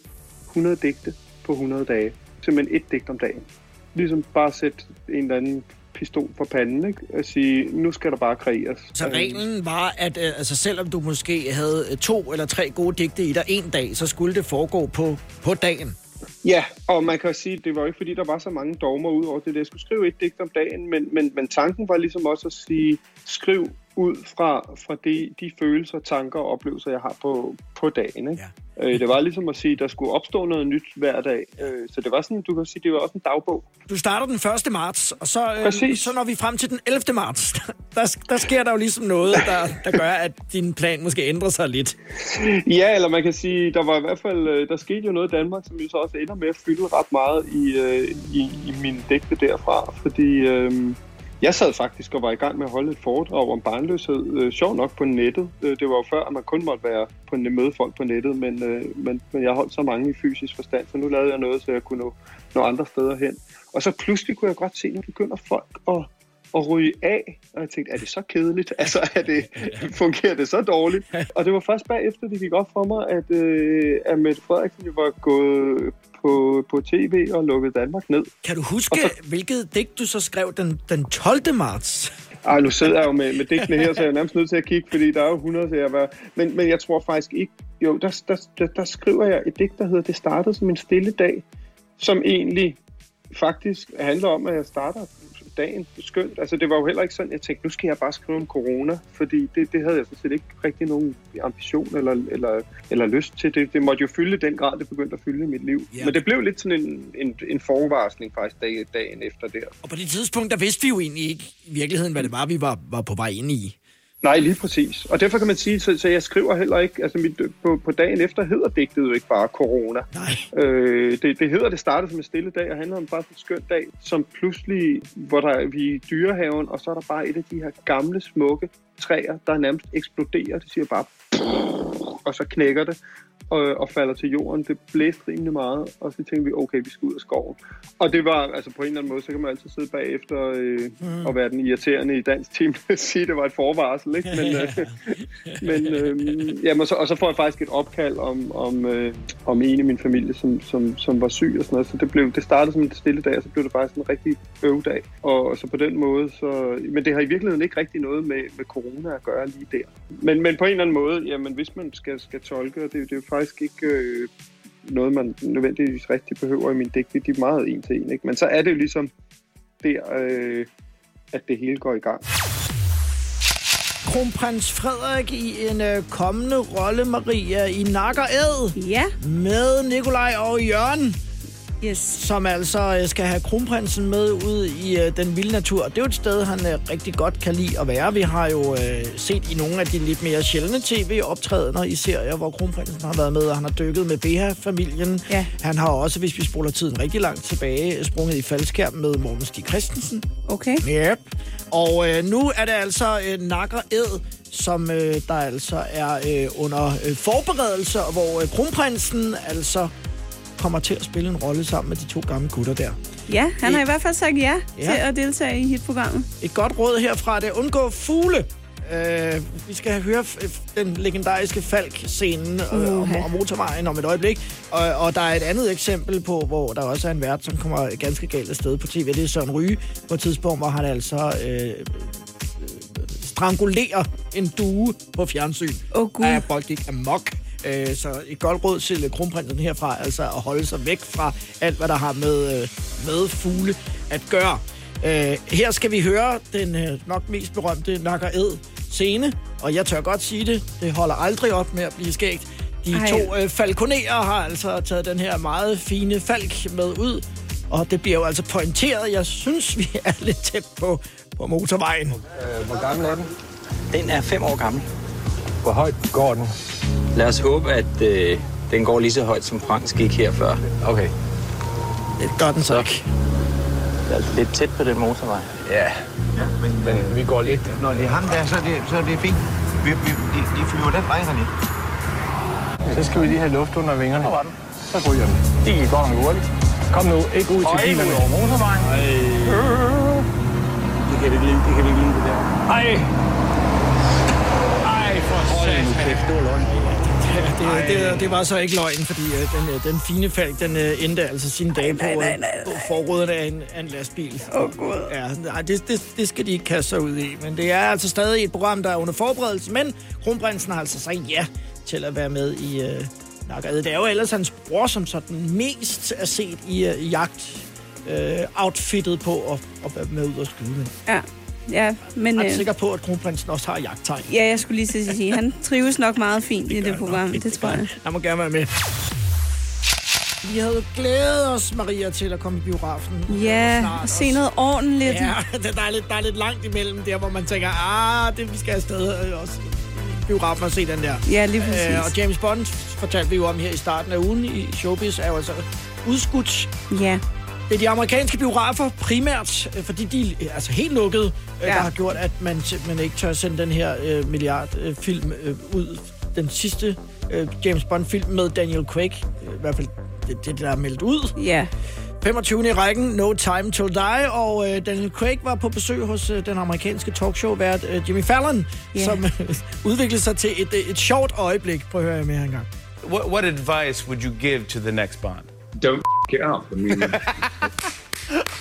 S13: 100 digte på 100 dage. Simpelthen et digt om dagen. Ligesom bare sætte en eller anden pistol for panden, ikke? Og sige, nu skal der bare kreeres.
S3: Så reglen var, at øh, altså, selvom du måske havde øh, to eller tre gode digte i dig en dag, så skulle det foregå på, på dagen.
S13: Ja, og man kan sige, at det var ikke fordi, der var så mange dogmer ud over det. Jeg skulle skrive et digt om dagen, men, men, men tanken var ligesom også at sige, skriv ud fra, fra de, de følelser, tanker og oplevelser, jeg har på, på dagen. Ikke? Ja. Øh, det var ligesom at sige, at der skulle opstå noget nyt hver dag. Øh, så det var sådan, du kan sige, det var også en dagbog.
S3: Du starter den 1. marts, og så, øh, så når vi frem til den 11. marts, [LAUGHS] der, der sker der jo ligesom noget, der, der gør, at din plan måske ændrer sig lidt.
S13: Ja, eller man kan sige, der var i hvert fald, der skete jo noget i Danmark, som jo så også ender med at fylde ret meget i, øh, i, i mine digte derfra, fordi øh, jeg sad faktisk og var i gang med at holde et foredrag om barnløshed, øh, sjov nok på nettet. Øh, det var jo før, at man kun måtte være på en møde folk på nettet, men, øh, men, men jeg holdt så mange i fysisk forstand, så nu lavede jeg noget, så jeg kunne nå, nå andre steder hen. Og så pludselig kunne jeg godt se, at nu begynder folk at at ryge af. Og jeg tænkte, er det så kedeligt? Altså, er det, fungerer det så dårligt? Og det var først bagefter, det gik op for mig, at, øh, at Mette Frederiksen var gået på, på tv og lukket Danmark ned.
S3: Kan du huske, så, hvilket digt du så skrev den, den 12. marts?
S13: Ej, nu sidder jeg jo med, med digtene her, så jeg er nærmest nødt til at kigge, fordi der er jo 100 til at være... Men, men jeg tror faktisk ikke... Jo, der, der, der, der skriver jeg et digt, der hedder Det startede som en stille dag, som egentlig faktisk handler om, at jeg starter dagen skønt. Altså, det var jo heller ikke sådan, jeg tænkte, nu skal jeg bare skrive om corona, fordi det, det havde jeg sådan set ikke rigtig nogen ambition eller, eller, eller lyst til. Det, det måtte jo fylde den grad, det begyndte at fylde i mit liv. Ja. Men det blev lidt sådan en, en, en forvarsling faktisk dag, dagen efter der.
S3: Og på det tidspunkt, der vidste vi jo egentlig ikke i virkeligheden, hvad det var, vi var, var på vej ind i.
S13: Nej, lige præcis. Og derfor kan man sige, så, så jeg skriver heller ikke, altså mit, på, på dagen efter hedder digtet jo ikke bare corona.
S3: Nej.
S13: Øh, det, det hedder, det startede som en stille dag, og handler om bare en skøn dag, som pludselig, hvor der, vi er i dyrehaven, og så er der bare et af de her gamle, smukke træer, der nærmest eksploderer. Det siger bare, og så knækker det og, og falder til jorden. Det blæste rimelig meget, og så tænkte vi, okay, vi skal ud af skoven. Og det var, altså på en eller anden måde, så kan man altid sidde bagefter øh, mm. og være den irriterende i dansk team [LAUGHS] og sige, at det var et forvarsel, ikke? Men, øh, [LAUGHS] men øh, jamen, og, så, og så får jeg faktisk et opkald om, om, øh, om en i min familie, som, som, som var syg og sådan noget. Så det, blev, det startede som en stille dag, og så blev det faktisk en rigtig øvedag. Og, og så på den måde, så... Men det har i virkeligheden ikke rigtig noget med, med corona at gøre lige der. Men, men på en eller anden måde, jamen hvis man skal, skal tolke, det, det er jo faktisk ikke øh, noget, man nødvendigvis rigtig behøver i min digte. De er meget en til en, ikke? Men så er det jo ligesom der, øh, at det hele går i gang.
S3: Kronprins Frederik i en øh, kommende rolle, Maria, i Nakker Ed.
S6: Ja.
S3: Med Nikolaj og Jørgen.
S6: Yes.
S3: Som altså øh, skal have kronprinsen med ud i øh, den vilde natur. Det er jo et sted, han øh, rigtig godt kan lide at være. Vi har jo øh, set i nogle af de lidt mere sjældne tv-optrædener i serier, hvor kronprinsen har været med, og han har dykket med Beha-familien.
S6: Ja.
S3: Han har også, hvis vi spoler tiden rigtig langt tilbage, sprunget i faldskærm med Morten Stig Christensen.
S6: Okay.
S3: Yep. Og øh, nu er det altså øh, Nakker Ed, som øh, der altså er øh, under øh, forberedelse, og hvor øh, kronprinsen altså kommer til at spille en rolle sammen med de to gamle gutter der.
S6: Ja, han har i hvert fald sagt ja,
S3: Ja.
S6: til at deltage i hitprogrammet.
S3: Et godt råd herfra det er undgå fugle. Øh, vi skal høre den legendariske Falk-scenen øh, om, om motorvejen om et øjeblik. Og, og der er et andet eksempel på, hvor der også er en vært, som kommer ganske galt afsted på tv. Det er Søren Ryge på et tidspunkt, hvor han altså øh, strangulerer en due på fjernsyn.
S6: Åh, Gud.
S3: Ja, folk gik amok. Øh, så et godt råd til kronprinsen herfra, altså at holde sig væk fra alt, hvad der har med, øh, med fugle at gøre. Øh, her skal vi høre den øh, nok mest berømte Nakker Ed scene, og jeg tør godt sige det, det holder aldrig op med at blive skægt. De
S6: Ej.
S3: to øh, falconerer har altså taget den her meget fine falk med ud, og det bliver jo altså pointeret. Jeg synes, vi er lidt tæt på, på motorvejen.
S14: Hvor gammel er den?
S15: Den er fem år gammel.
S14: Hvor højt går den?
S15: Lad os håbe, at øh, den går lige så højt, som Franks gik her før.
S14: Okay.
S3: Det gør den så ikke.
S15: Det er lidt tæt på den motorvej.
S14: Ja. Men, men vi går lidt...
S16: Når det er ham der, så er det, så er det fint. Vi, vi, de, de flyver den vej, René.
S14: Så skal vi lige have luft under vingerne. Hvor var den? Så ryger den.
S15: Det gik godt nok hurtigt.
S14: Kom nu, ikke ud til
S15: Og ikke
S14: bilerne.
S15: ud over motorvejen. Det kan vi ikke lide, det kan vi ikke lide, det der.
S14: Ej! Ej, for
S15: Hold nu kæft, det var løgn.
S3: Ja, det, det, det var så ikke løgn, fordi øh, den, øh, den fine falk, den øh, endte altså sine dage på,
S6: nej, nej,
S3: øh,
S6: nej,
S3: på forruden af en, af en lastbil.
S6: Åh, Gud.
S3: Ja, nej, det, det, det skal de ikke kaste sig ud i. Men det er altså stadig et program, der er under forberedelse. Men kronprinsen har altså sagt ja til at være med i øh, Nakker Ed. Det er jo ellers hans bror, som sådan mest er set i, øh, jagt øh, outfittet på at, at være med ud og skyde. Men
S6: Ja. Ja, men...
S3: Jeg er
S6: øh,
S3: sikker på, at kronprinsen også har jagttegn.
S6: Ja, jeg skulle lige til at sige, han trives nok meget fint i det program, det tror jeg.
S3: Jeg må gerne være med. Vi havde glædet os, Maria, til at komme i biografen. øh,
S6: Ja, og se noget ordentligt.
S3: Ja, [LAUGHS] der er, lidt, der er lidt langt imellem der, hvor man tænker, ah, det vi skal afsted øh, også biografen og se den der.
S6: Ja, lige præcis.
S3: Øh, og James Bond fortalte vi jo om her i starten af ugen i Showbiz, er jo altså udskudt.
S6: Ja.
S3: Det er de amerikanske biografer primært, øh, fordi de er altså helt lukkede, ja.
S6: Ja.
S3: der har gjort, at man simpelthen ikke tør sende den her øh, milliardfilm øh, film, øh, ud. Den sidste øh, James Bond-film med Daniel Craig, øh, i hvert fald det, det der er meldt ud.
S6: Ja.
S3: 25. i rækken, No Time to Die, og øh, Daniel Craig var på besøg hos øh, den amerikanske talkshow-vært øh, Jimmy Fallon,
S17: Ja.
S3: som øh, udviklede sig til et, øh, et sjovt øjeblik. Prøv at høre med her engang.
S17: What, what advice would you give to the next Bond?
S18: Don't f- it up. I mean, [LAUGHS]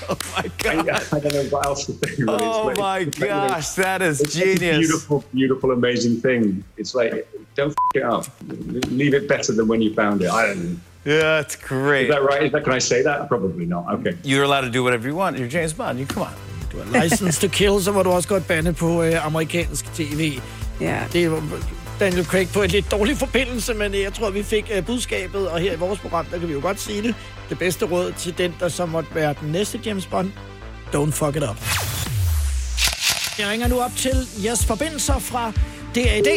S17: oh my god!
S18: I, I don't know what else to say. Really.
S17: Oh
S18: It's
S17: my
S18: it's like, you know,
S17: gosh, that is
S18: it's a
S17: genius.
S18: beautiful, beautiful, amazing thing. It's like don't f- it up. Leave it better than when you found it. I don't know.
S17: Yeah, it's great.
S18: Is that right? Is that, can I say that? Probably not. Okay.
S17: You're allowed to do whatever you want. You're James Bond. You come on.
S3: License to Kill, så må du også godt bande på øh, amerikansk tv.
S6: Ja.
S3: Det jo Daniel Craig på en lidt dårlig forbindelse, men øh, jeg tror, vi fik øh, budskabet, og her i vores program, der kan vi jo godt sige det. Det bedste råd til den, der så måtte være den næste James Bond. Don't fuck it up. Jeg ringer nu op til jeres forbindelser fra DAD.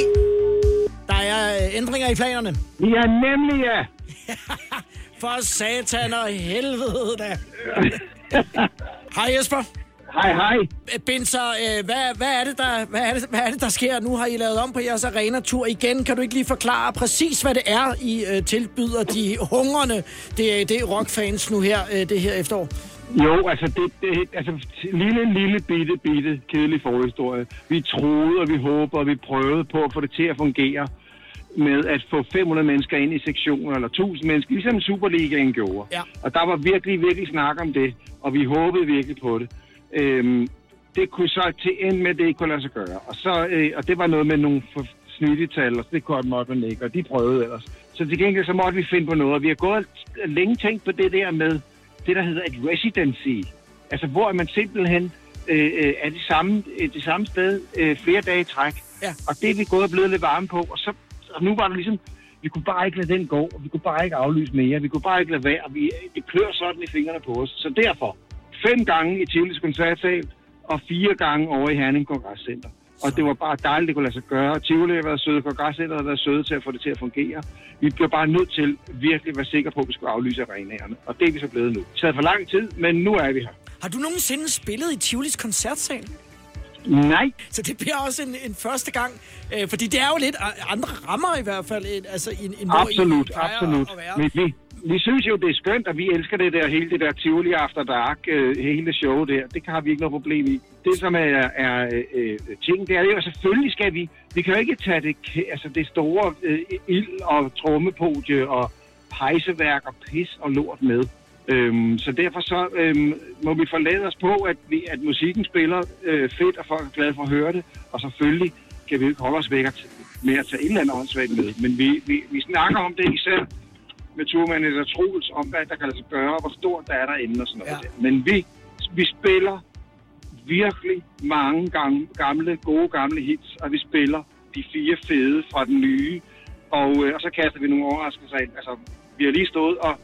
S3: Der er øh, ændringer i planerne.
S19: Ja, nemlig ja. [LAUGHS]
S3: For satan og helvede da. [LAUGHS] Hej Jesper.
S19: Hej, hej.
S3: Binser, øh, hvad, hvad, er det, der, hvad, er det, hvad er det, der sker? Nu har I lavet om på jeres arena-tur igen. Kan du ikke lige forklare præcis, hvad det er, I øh, tilbyder de hungrende det, det rockfans nu her, øh, det her efterår?
S19: Jo, altså, det, det, altså lille, lille, bitte, bitte, kedelig forhistorie. Vi troede, og vi håbede, og vi prøvede på at få det til at fungere med at få 500 mennesker ind i sektioner, eller 1000 mennesker, ligesom Superligaen gjorde.
S3: Ja.
S19: Og der var virkelig, virkelig snak om det, og vi håbede virkelig på det. Øhm, det kunne så til end med, at det ikke kunne lade sig gøre. Og, så, øh, og det var noget med nogle for snittetal, og det kunne måtte man ikke, og de prøvede ellers. Så til gengæld så måtte vi finde på noget, og vi har gået længe tænkt på det der med det, der hedder et residency. Altså hvor man simpelthen øh, øh, er det samme, øh, det samme sted øh, flere dage i træk.
S3: Ja.
S19: Og det er vi gået og blevet lidt varme på, og så og nu var det ligesom, vi kunne bare ikke lade den gå, og vi kunne bare ikke aflyse mere, vi kunne bare ikke lade være, og vi, det klør sådan i fingrene på os. Så derfor, fem gange i Tivolis Koncertsal, og fire gange over i Herning Kongresscenter. Og det var bare dejligt, det kunne lade sig gøre. Tivoli har været søde, Kongresscenteret har været søde til at få det til at fungere. Vi blev bare nødt til virkelig at være sikre på, at vi skulle aflyse arenaerne. Og det er vi så blevet nu. Det taget for lang tid, men nu er vi her.
S3: Har du nogensinde spillet i Tivolis koncertsal?
S19: Nej.
S3: Så det bliver også en, en første gang, øh, fordi det er jo lidt andre rammer i hvert fald, end, altså en, en
S19: Absolut,
S3: I plejer
S19: absolut.
S3: At være.
S19: Men vi, vi synes jo, det er skønt, at vi elsker det der, hele det der Tivoli After Dark, øh, hele det show der. Det har vi ikke noget problem i. Det, som er, er øh, øh ting, det er jo, selvfølgelig skal vi, vi kan jo ikke tage det, altså det store øh, ild og trommepodie og pejseværk og pis og lort med. Øhm, så derfor så øhm, må vi forlade os på, at, vi, at musikken spiller øh, fedt, og folk er glade for at høre det. Og selvfølgelig kan vi jo ikke holde os væk med at tage et eller andet åndssvagt med. Men vi, vi, vi snakker om det især med turmanager Troels om, hvad der kan lade sig gøre, hvor stort der er derinde og sådan noget. Ja. Men vi, vi spiller virkelig mange gange, gamle, gode gamle hits, og vi spiller de fire fede fra den nye. Og, øh, og så kaster vi nogle overraskelser ind. Altså, vi har lige stået og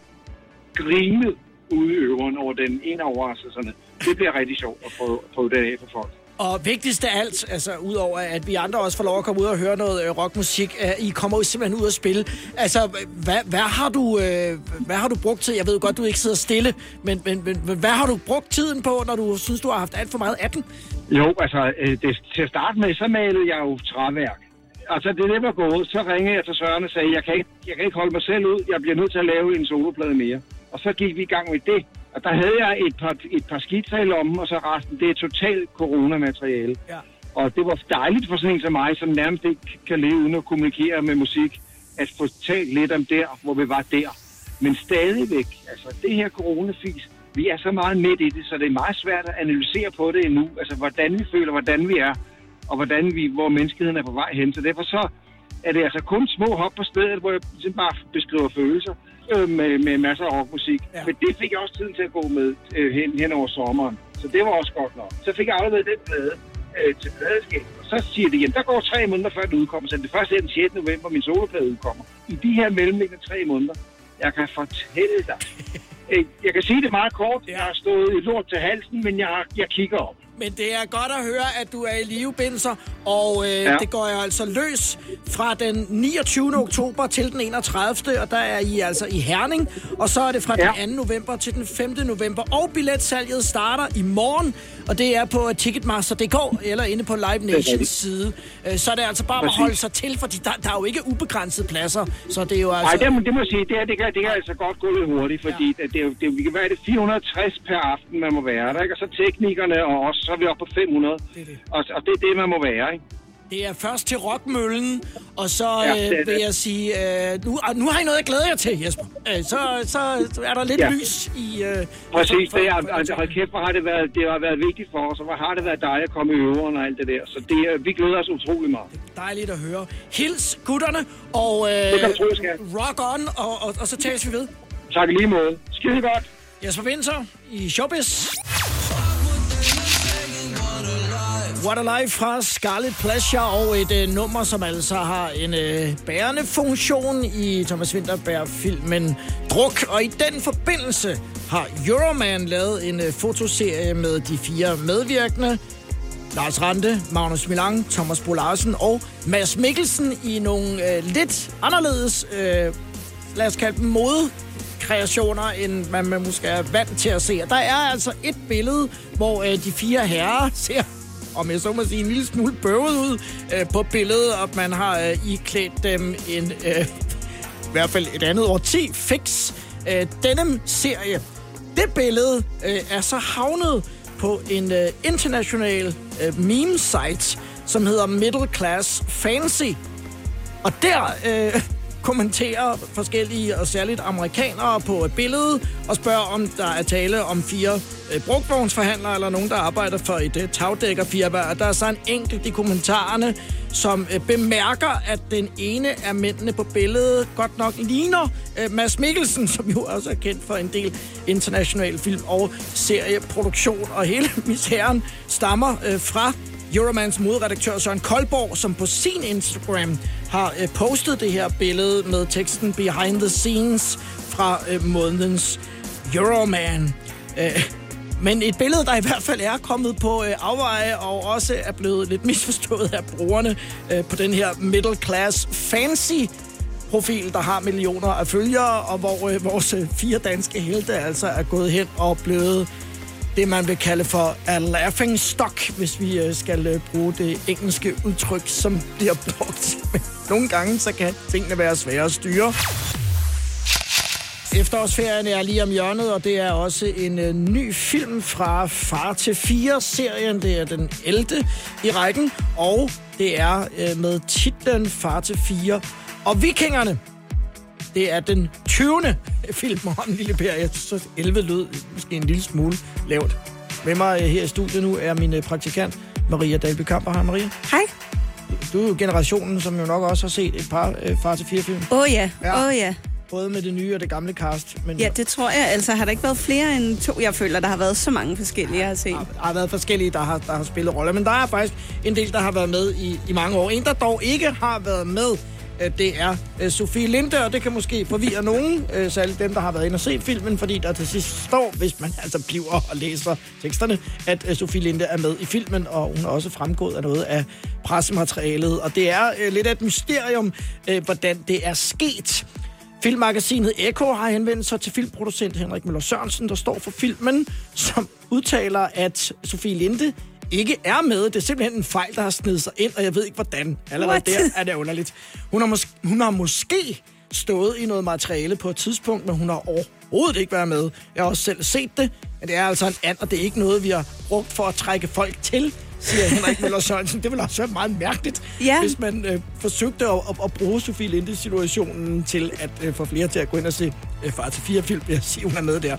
S19: grinet ude i øveren over den ene af overraskelserne. Det bliver rigtig sjovt at prøve, prøve det af for folk.
S3: Og vigtigst af alt, altså udover at vi andre også får lov at komme ud og høre noget øh, rockmusik, øh, I kommer jo simpelthen ud og spille. Altså, hvad, hvad, har du, øh, hvad har du brugt til? Jeg ved godt, du ikke sidder stille, men, men, men men hvad har du brugt tiden på, når du synes, du har haft alt for meget af den?
S19: Jo, altså, øh, det, til at starte med, så malede jeg jo træværk. Altså, det det var gået. Så ringede jeg til Søren og sagde, jeg kan, ikke, jeg kan ikke holde mig selv ud. Jeg bliver nødt til at lave en soloplade mere. Og så gik vi i gang med det. Og der havde jeg et par, et par skitser i lommen, og så resten, det er totalt coronamateriale.
S3: Ja.
S19: Og det var dejligt for sådan en som mig, som nærmest ikke kan leve uden at kommunikere med musik, at få talt lidt om der, hvor vi var der. Men stadigvæk, altså det her coronafis, vi er så meget midt i det, så det er meget svært at analysere på det endnu. Altså hvordan vi føler, hvordan vi er, og hvordan vi, hvor menneskeheden er på vej hen. Så derfor så er det altså kun små hop på stedet, hvor jeg simpelthen bare beskriver følelser øh, med, med masser af rockmusik. Ja. Men det fik jeg også tid til at gå med øh, hen, hen over sommeren. Så det var også godt nok. Så fik jeg afleveret den plade, øh, til pladeskab. Og så siger de, jamen der går tre måneder før den udkommer, så det første er den 6. november, min soloplade udkommer. I de her mellemliggende tre måneder, jeg kan fortælle dig. [LAUGHS] Øh, Jeg kan sige det meget kort. Jeg har stået i lort til halsen, men jeg, jeg kigger op.
S3: Men det er godt at høre, at du er i live, Binser, og øh. Ja. det går jo altså løs fra den 29. oktober til den 31. Og der er I altså i Herning, og så er det fra
S19: Ja.
S3: den 2. november til den 5. november. Og billetsalget starter i morgen, og det er på Ticketmaster.dk eller inde på Live Nations side. Øh, Så er det altså bare at holde sig til, fordi der, der er jo ikke ubegrænsede pladser, så det er jo
S19: Nej,
S3: altså...
S19: det, må- det må jeg sige, det, her, det, kan, det kan altså godt gå lidt hurtigt, fordi ja. det, det, vi kan være det 460 per aften, man må være der, ikke? og så teknikerne, og også, så er vi oppe på 500,
S3: Det det.
S19: Og, og det er det, man må være. Ikke?
S3: Det er først til rockmøllen, og så
S19: Ja, det er
S3: øh, vil
S19: det.
S3: jeg sige, øh, nu, og nu har I noget at glæde jer til, Jesper. Øh, så, så er der lidt
S19: Ja.
S3: lys i... Øh,
S19: Præcis,
S3: for-
S19: det, er, altså, hold kæft, hvor har det, været, det har været vigtigt for os, og hvor har det været dejligt at komme i øveren og alt det der. Så det, er- vi glæder os utrolig meget.
S3: Dejligt at høre. Hils gutterne, og øh,
S19: Det kan tro,
S3: rock on, og, og, og så tages vi ved.
S19: Tak lige måde. Skide godt.
S3: Jesper Winter i Showbiz. What a Life fra Scarlet Pleasure og et øh, nummer, som altså har en øh, bærende funktion i Thomas Winterberg-filmen Druk. Og i den forbindelse har Euroman lavet en øh, fotoserie med de fire medvirkende. Lars Rante, Magnus Milang, Thomas Bo Larsen og Mads Mikkelsen i nogle øh, lidt anderledes, øh, lad os kalde dem modekreationer, end man, man måske er vant til at se. Og Der er altså et billede, hvor øh, de fire herrer ser om jeg så må sige, en lille smule bøvet ud øh, på billedet, og man har øh, iklædt dem en, øh, i hvert fald et andet årti, fix øh, denim-serie. Det billede øh, er så havnet på en øh, international øh, meme-site, som hedder Middle Class Fancy. Og der øh, kommenterer forskellige, og særligt amerikanere, på et billede og spørger, om der er tale om fire øh, brugtvognsforhandlere eller nogen, der arbejder for et øh, tagdækkerfirma. Og der er så en enkelt i kommentarerne, som øh, bemærker, at den ene af mændene på billedet godt nok ligner øh, Mads Mikkelsen, [LAUGHS] som jo også er kendt for en del international film- og serieproduktion. Og hele misæren stammer øh, fra Euromans modredaktør Søren Koldborg, som på sin Instagram har øh, postet det her billede med teksten Behind the Scenes fra øh, månedens Euroman. Øh, men et billede, der i hvert fald er kommet på øh, afveje og også er blevet lidt misforstået af brugerne øh, på den her middle class fancy profil, der har millioner af følgere, og hvor øh, vores øh, fire danske helte altså er gået hen og blevet det, man vil kalde for a laughing stock, hvis vi øh, skal øh, bruge det engelske udtryk, som bliver brugt. Men [LAUGHS] nogle gange, så kan tingene være svære at styre. Efterårsferien er lige om hjørnet, og det er også en øh, ny film fra Far til 4-serien. Det er den 11. i rækken, og det er med titlen Far til 4. Og Vikingerne, det er den 20. film om Lille Per. Jeg synes, 11 lød måske en lille smule lavt. Med mig øh, her i studiet nu er min øh, praktikant, Maria Dalby Kamper. Hej Maria.
S6: Hej.
S3: Du er jo generationen, som jo nok også har set et par øh, Far til 4 film.
S6: Åh oh, ja, åh oh, ja.
S3: Både med det nye og det gamle cast. Men
S6: Ja, det tror jeg. Altså, har der ikke været flere end to? Jeg føler, der har været så mange forskellige, jeg har set.
S3: Der har været forskellige, der har, der har spillet roller, men der er faktisk en del, der har været med i, i mange år. En, der dog ikke har været med, Øh, det er øh, Sofie Linde, og det kan måske forvirre nogen, øh, særligt dem, der har været inde og set filmen, fordi der til sidst står, hvis man [LAUGHS] altså bliver og læser teksterne, at Sofie Linde er med i filmen, og hun er også fremgået af noget af pressematerialet. Og det er lidt af et mysterium, hvordan det er sket. Filmmagasinet Eko har henvendt sig til filmproducent Henrik Møller Sørensen, der står for filmen, som udtaler, at Sofie Linde ikke er med. Det er simpelthen en fejl, der har snedet sig ind, og jeg ved ikke, hvordan. Allerede
S6: What?
S3: der er det underligt. Hun har, mås- hun har måske stået i noget materiale på et tidspunkt, men hun har overhovedet ikke været med. Jeg har også selv set det, men det er altså en and, og det er ikke noget, vi har brugt for at trække folk til siger Henrik Møller Sørensen. Det ville også være meget mærkeligt,
S6: Ja.
S3: hvis man øh, forsøgte at, at, at bruge Sofie Linde-situationen til at øh, få flere til at gå ind og se øh, Far til fire film, jeg sige, hun er med der.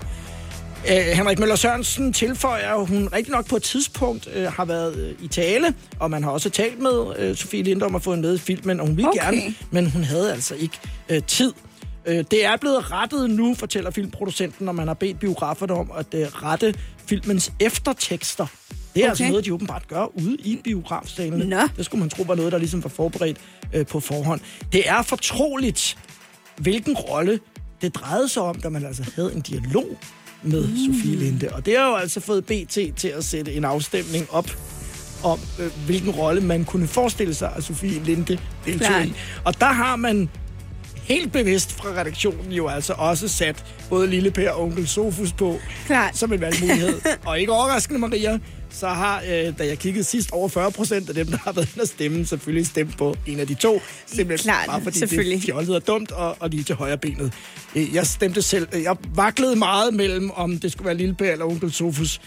S3: Øh, Henrik Møller Sørensen tilføjer, at hun rigtig nok på et tidspunkt øh, har været øh, i tale, og man har også talt med øh, Sofie Linde om at få hende med i filmen, og hun ville
S6: Okay.
S3: gerne, men hun havde altså ikke øh, tid. Øh, det er blevet rettet nu, fortæller filmproducenten, når man har bedt biograferne om at øh, rette filmens eftertekster. Det er okay. altså
S6: Okay.
S3: noget, de åbenbart gør ude i biografsalene.
S6: Nå.
S3: Det skulle man tro var noget, der ligesom var forberedt øh, på forhånd. Det er fortroligt, hvilken rolle det drejede sig om, da man altså havde en dialog med mm. Sofie Linde. Og det har jo altså fået BT til at sætte en afstemning op om, øh, hvilken rolle man kunne forestille sig, at Sofie Linde deltog i. Og der har man helt bevidst fra redaktionen jo altså også sat både Lille Per og Onkel Sofus på
S6: Klart.
S3: som en valgmulighed. [LAUGHS] og ikke overraskende, Maria, så har, øh, da jeg kiggede sidst, over 40 procent af dem, der har været inde og stemme, selvfølgelig stemt på en af de to. Simpelthen
S6: Klart,
S3: bare fordi det er fjollet og dumt og, og lige til højre benet. Øh, Jeg stemte selv. Jeg vaklede meget mellem, om det skulle være Lille Per eller Onkel Sofus.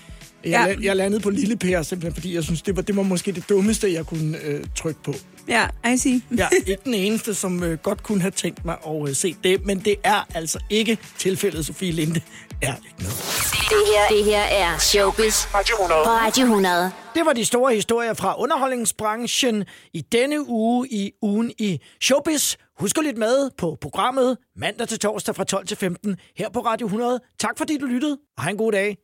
S3: Jeg, ja. jeg landede på Lille Per, simpelthen fordi jeg synes, det var, det var måske det dummeste, jeg kunne øh, trykke på.
S6: Ja, I see. [LAUGHS]
S3: Jeg er ikke den eneste, som øh, godt kunne have tænkt mig at øh, se det, men det er altså ikke tilfældet. Sofie Linde er ikke med.
S1: Det her, det her er Showbiz på Radio 100.
S3: Det var de store historier fra underholdningsbranchen i denne uge i ugen i Showbiz. Husk at lytte med på programmet mandag til torsdag fra 12 til 15 her på Radio 100. Tak fordi du lyttede, og have en god dag.